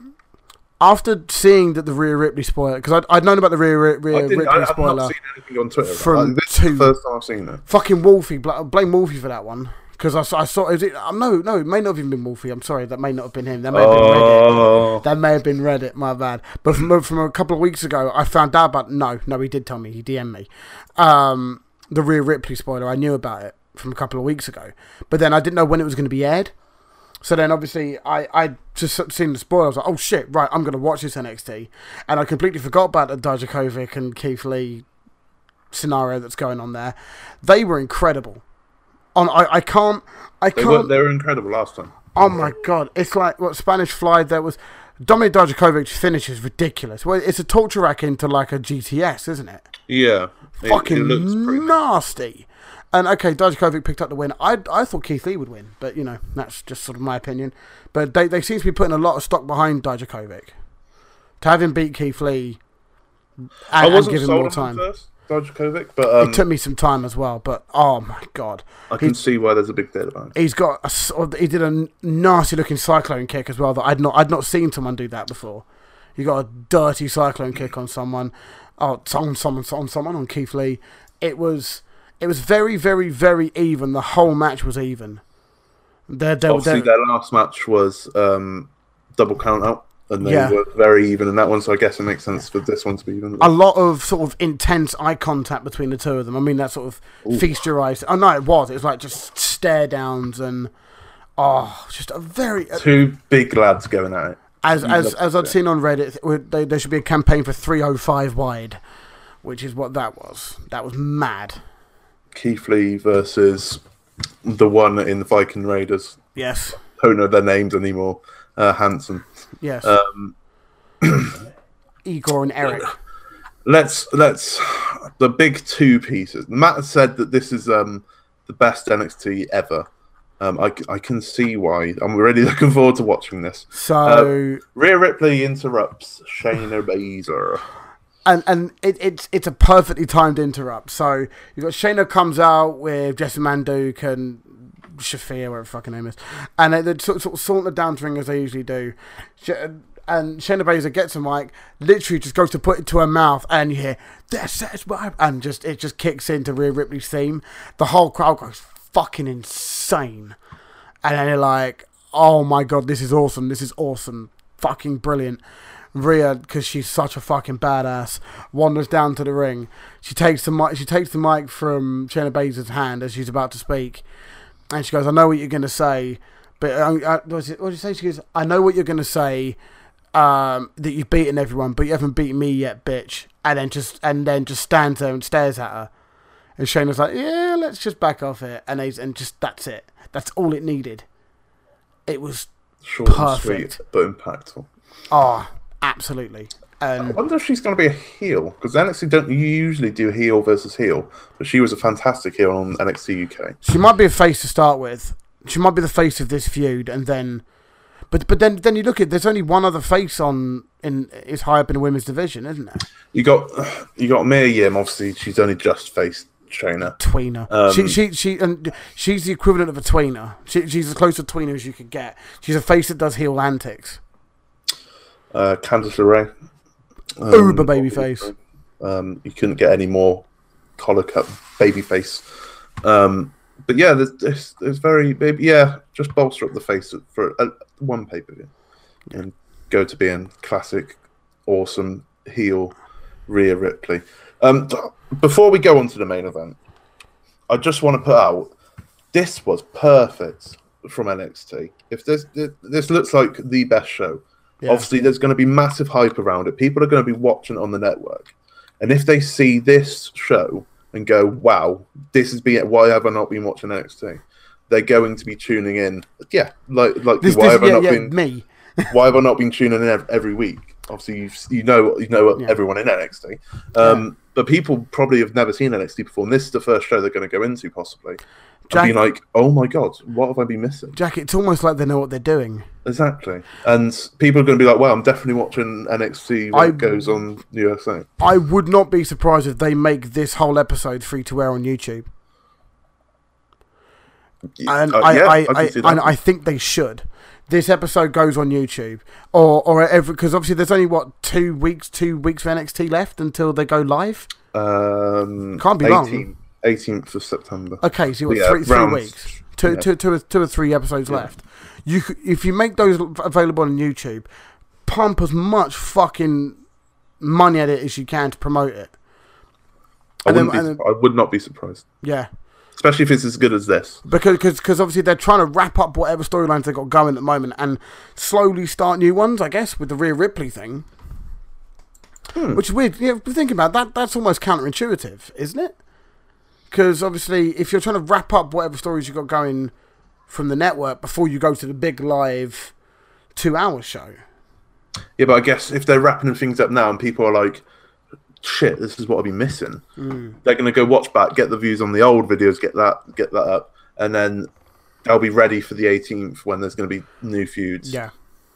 after seeing that the Rhea Ripley spoiler, because I'd, I'd known about the Rhea, Rhea, I Ripley I, I've spoiler. not seen anything on Twitter. from this is the first time I've seen it. Fucking Wolfie, bl- blame Wolfie for that one. Because I, saw- I saw, is it, um, no, no, it may not have even been Wolfie. I'm sorry, that may not have been him. That may have been Reddit. Oh, That may have been Reddit, my bad. But from, from a couple of weeks ago, I found out about, no, no, he did tell me, he DM'd me. Um, the Rhea Ripley spoiler, I knew about it from a couple of weeks ago. But then I didn't know when it was going to be aired. So then obviously I, I just seen the spoiler. I was like, oh shit, right, I'm going to watch this NXT. And I completely forgot about the Dijakovic and Keith Lee scenario that's going on there. They were incredible. On I, I can't I they can't were, they were incredible last time. Oh my god! It's like what Spanish Fly. There was Dominik Dijakovic finish is ridiculous. Well, it's a torture rack into like a GTS, isn't it? Yeah, Fucking it looks nasty. And okay, Dijakovic picked up the win. I I thought Keith Lee would win, but you know that's just sort of my opinion. But they they seem to be putting a lot of stock behind Dijakovic. To have him beat Keith Lee and, I and wasn't give him more time. first, Dijakovic, but um, it took me some time as well. But oh my god, I can see why there's a big deal about he's got a he did a nasty looking cyclone kick as well that I'd not I'd not seen someone do that before. He got a dirty cyclone kick on someone, oh, on someone on someone on Keith Lee. It was it was very very very even. The whole match was even. They're, they're, Obviously, they're- their last match was um, double count out, and they Yeah. were very even in that one. So I guess it makes sense for this one to be even. a lot of sort of intense eye contact between the two of them. I mean, that sort of feast your eyes. Oh no, it was. It was like just stare downs and oh, just a very uh, Two big lads going at it. As as as I'd see seen on Reddit, they, there should be a campaign for 305 wide, which is what that was. That was mad. Keith Lee versus the one in the Viking Raiders. Yes, Don't know their names anymore. Uh, Hanson. yes. Um, (clears throat) Igor and Eric. let's let's the big two pieces. Matt said that this is um the best NXT ever. Um, I, I can see why. I'm really (laughs) looking forward to watching this. So Rhea Ripley interrupts Shayna Baszler. and and it, it's it's a perfectly timed interrupt. So you've got Shayna comes out with Jessamyn Duke and Shafir, whatever fucking name is, and they, they sort, sort of saunter down to ring as they usually do. Sh- and Shayna Baszler gets a mic, literally just goes to put it to her mouth, and you hear "That's that's my," and just it just kicks into Rhea Ripley's theme. The whole crowd goes fucking insane, and then they're like, "Oh my god, this is awesome! This is awesome! Fucking brilliant!" Rhea, because she's such a fucking badass, wanders down to the ring. She takes the mic. She takes the mic from Shayna Baszler's hand as she's about to speak, and she goes, "I know what you're gonna say, but uh, uh, what did what did you say?" She goes, "I know what you're gonna say, um, that you've beaten everyone, but you haven't beaten me yet, bitch." And then just and then just stands there and stares at her. And Shane was like, "Yeah, let's just back off it," and he's, and just that's it. That's all it needed. It was Short Perfect. sweet, but impactful. oh, absolutely. I wonder if she's going to be a heel because NXT don't usually do heel versus heel, but she was a fantastic heel on NXT UK. She might be a face to start with. She might be the face of this feud, and then, but but then then you look at there's only one other face on in is high up in the women's division, isn't there? You got you got Mia Yim. Obviously, she's only just faced trainer. Tweener. Um, she she she and she's the equivalent of a tweener. She, she's as close to tweener as you could get. She's a face that does heel antics. Uh, Candice LeRae. Um, Uber babyface. Um, you couldn't get any more collar cut babyface. Um, but yeah, there's, there's, there's very maybe yeah, just bolster up the face for uh, one pay per view and go to being classic, awesome heel Rhea Ripley. Um, before we go on to the main event, I just want to put out this was perfect from NXT. If this this looks like the best show, Yeah. obviously there's going to be massive hype around it. People are going to be watching it on the network, and if they see this show and go, "Wow, this is being why have I not been watching NXT?" They're going to be tuning in. Yeah, like like This, why this have I not yeah been me. (laughs) why have I not been tuning in every week? Obviously, you you know you know Yeah. everyone in NXT, um, but people probably have never seen NXT before. And this is the first show they're going to go into, possibly. Jack- be like, "Oh my god, what have I been missing?" Jack, it's almost like they know what they're doing. Exactly, and people are going to be like, "Well, I'm definitely watching NXT when I- it goes on USA." I would not be surprised if they make this whole episode free to air on YouTube. and Uh, I, yeah, I, can I, and. I think they should. This episode goes on YouTube, or or every because obviously there's only what two weeks, two weeks for NXT left until they go live. um, Can't be long. 18th 18th of September. Okay, so you got Yeah, three, three weeks, two, yeah. two, two, two or three episodes Yeah. left. You if you make those available on YouTube, pump as much fucking money at it as you can to promote it. I, then- then- I would not be surprised, Yeah. especially if it's as good as this. because cause, cause obviously they're trying to wrap up whatever storylines they've got going at the moment and slowly start new ones, I guess, with the Rhea Ripley thing. Hmm. Which is weird. You think about that, that's almost counterintuitive, isn't it? Because obviously, if you're trying to wrap up whatever stories you've got going from the network before you go to the big live two hour show, Yeah, but I guess if they're wrapping things up now and people are like, "Shit, this is what I'll be missing," they're gonna go watch back, get the views on the old videos, get that, get that up, and then they'll be ready for the 18th when there's gonna be new feuds Yeah.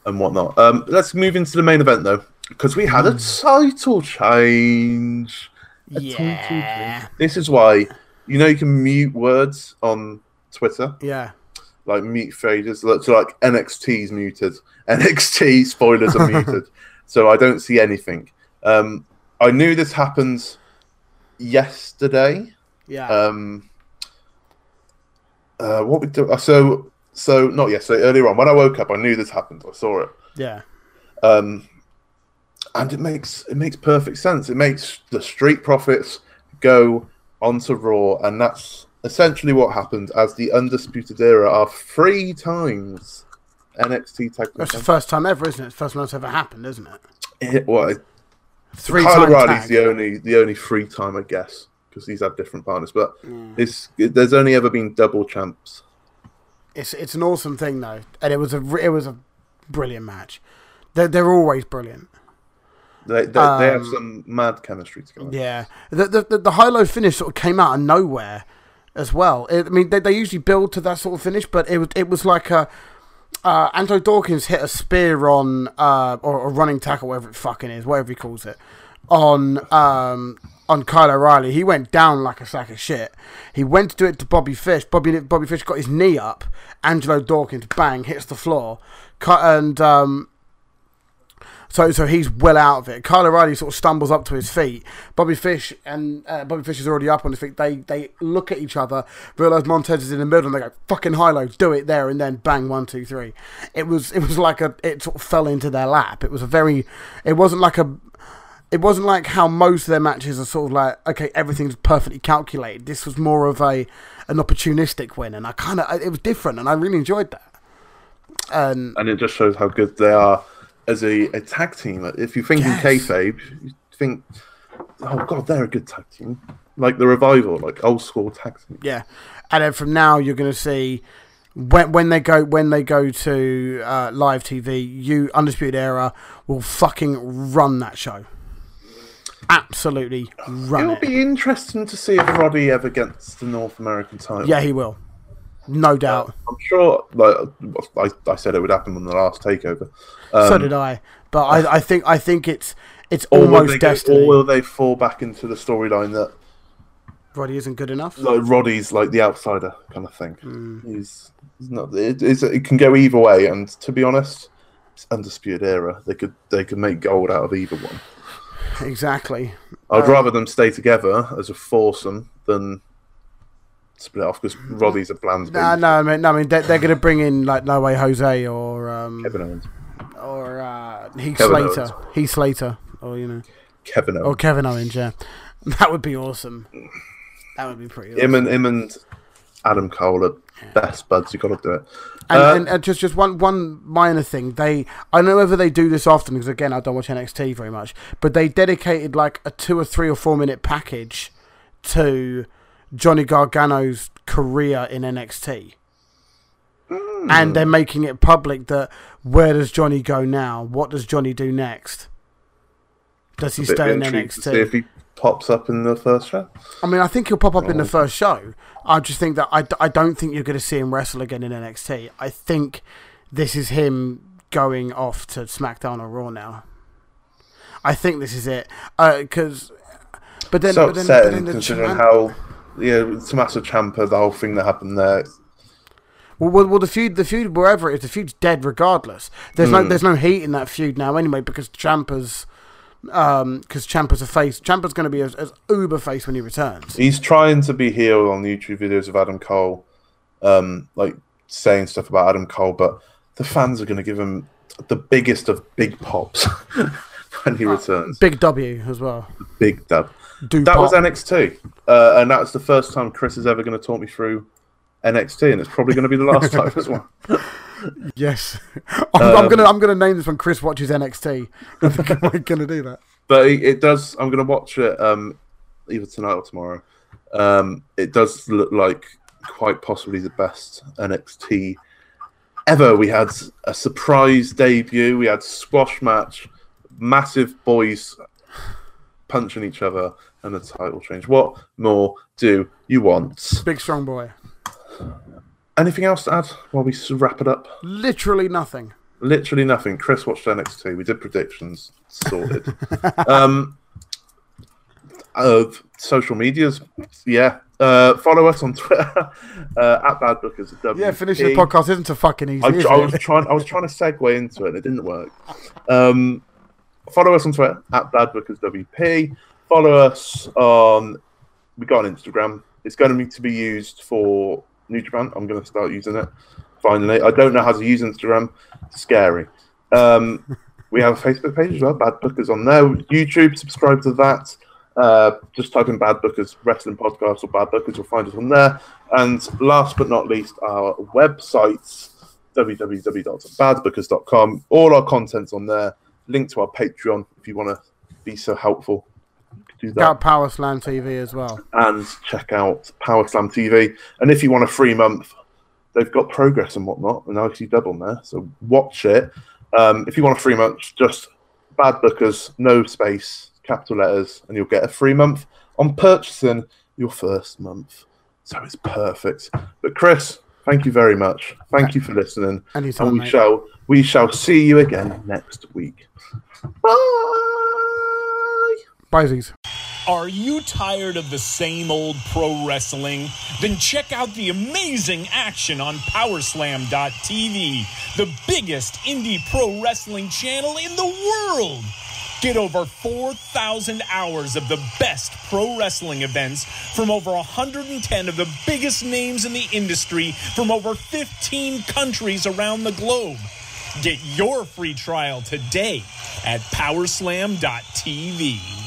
and whatnot. Um, let's move into the main event though, because we had a title change. A title Yeah. change. This is why you know you can mute words on Twitter Yeah. like mute phrases. So like NXT's muted. (laughs) NXT spoilers are muted. (laughs) So I don't see anything. Um, I knew this happened yesterday. Yeah. Um, uh, what we do? uh, So so not yesterday. Earlier on, when I woke up, I knew this happened. I saw it. yeah. Um, and it makes it makes perfect sense. It makes the Street Profits go onto Raw, and that's essentially what happened. As the Undisputed Era are three times NXT Tag Team That's the first time ever, isn't it? It's the first time that's ever happened, isn't it? It- Well, it- Three Kyle O'Reilly's the only the only free time, I guess, because he's had different partners. But it's it, there's only ever been double champs. It's it's an awesome thing though, and it was a it was a brilliant match. They're they're always brilliant. They they, they have Um, some mad chemistry together. Yeah, the the the, the high low finish sort of came out of nowhere as well. It, I mean, they, they usually build to that sort of finish, but it was it was like a uh, Angelo Dawkins hit a spear on uh, or a running tackle, whatever it fucking is, whatever he calls it, on um on Kyle O'Reilly. He went down like a sack of shit. He went to do it to Bobby Fish. Bobby Bobby Fish got his knee up. Angelo Dawkins bang hits the floor, Cut and um. So, so he's well out of it. Kyle O'Reilly sort of stumbles up to his feet. Bobby Fish and uh, Bobby Fish is already up on his feet. They they look at each other, realize Montez is in the middle, and they go fucking high low, do it there, and then bang one two three. It was it was like a it sort of fell into their lap. It was a very, it wasn't like a, it wasn't like how most of their matches are sort of like okay everything's perfectly calculated. This was more of a an opportunistic win, and I kind of it was different, and I really enjoyed that. And and it just shows how good they are as a, a tag team. If you think Yes. in kayfabe, you think, oh god, they're a good tag team, like the revival, like old school tag team. Yeah, and then from now you're going to see when when they go when they go to uh, live TV, you Undisputed Era will fucking run that show. Absolutely run It'll it. be interesting to see if Roddy ever gets the North American title. Yeah, he will, no doubt. I'm sure. Like I, I said, it would happen on the last takeover. Um, so did I, but I, I think I think it's it's almost they go- destiny. or will they fall back into the storyline that Roddy isn't good enough. like Roddy's like the outsider kind of thing? Hmm. He's, he's not. It, it can go either way, and to be honest, it's undisputed era. They could they could make gold out of either one. Exactly. I'd Um, rather them stay together as a foursome than split off because Roddy's a bland. No, baby. no, I mean, no, I mean they're, they're going to bring in like No Way Jose or um, Kevin Owens. or uh, Heath Kevin Slater, Heath Slater, or you know. Kevin Owens. Or Kevin Owens, yeah. (laughs) That would be awesome. That would be pretty awesome. Him and him and Adam Cole are best buds. You got to do it. And, Uh, and, and just just one one minor thing. They I don't know whether they do this often because again I don't watch NXT very much, but they dedicated like a two or three or four minute package to Johnny Gargano's career in NXT. Hmm. And they're making it public that where does Johnny go now? What does Johnny do next? Does he stay in intrigued to see NXT? if he pops up in the first show. I mean, I think he'll pop up Oh. in the first show. I just think that I, I don't think you're going to see him wrestle again in NXT. I think this is him going off to SmackDown or Raw now. I think this is it. Because, but then, so but then, but then the considering how yeah, Tommaso Ciampa, the whole thing that happened there. well, well, well, the feud, the feud, wherever it is, the feud's dead regardless. There's no, Hmm. there's no heat in that feud now anyway because Ciampa's, um, because Ciampa's a face. Ciampa's going to be as, as uber face when he returns. He's trying to be heel on YouTube videos of Adam Cole, um, like saying stuff about Adam Cole, but the fans are going to give him the biggest of big pops (laughs) when he returns. Big W as well. Big dub. Do That was. NXT, uh, and that's the first time Chris is ever going to talk me through NXT, and it's probably going to be the last time as well. (laughs) Yes, (laughs) I'm, I'm Um, gonna I'm gonna name this when Chris watches NXT. I think I'm gonna do that. But it, it does. I'm going to watch it um, either tonight or tomorrow. Um, it does look like quite possibly the best NXT ever. We had a surprise debut. We had squash match, massive boys punching each other, and a title change. What more do you want? Big strong boy. Anything else to add while we wrap it up? Literally nothing. Literally nothing. Chris watched NXT. We did predictions. Sorted. (laughs) um, of social medias, yeah. Uh, follow us on Twitter (laughs) uh, at Bad Bookers. Yeah, finishing the podcast isn't so fucking easy. I, I was trying. I was trying to segue into it, and it didn't work. Um, follow us on Twitter at Bad Bookers WP. Follow us on. We got an Instagram. It's going to be to be used for New Japan. I'm going to start using it. Finally, I don't know how to use Instagram. It's scary. Um, (laughs) we have a Facebook page as well. Bad Bookers on there. YouTube. Subscribe to that. Uh, just type in Bad Bookers Wrestling Podcast or Bad Bookers. You'll find us on there. And last but not least, our websites www.badbookers.com. All our content's on there. Link to our Patreon if you want to be so helpful. Do that Got Powerslam TV as well. and check out Powerslam TV. And if you want a free month, they've got progress and whatnot, and ICW on there. So watch it. Um, if you want a free month, just Bad Bookers, no space, capital letters, and you'll get a free month on purchasing your first month. So it's perfect. But Chris, thank you very much. Thank you for listening. Anytime, and we mate. shall we shall see you again next week. Bye. Byezies. Are you tired of the same old pro wrestling? Then check out the amazing action on Powerslam.tv, the biggest indie pro wrestling channel in the world. Get over 4,000 hours of the best pro wrestling events from over 110 of the biggest names in the industry from over 15 countries around the globe. Get your free trial today at Powerslam.tv.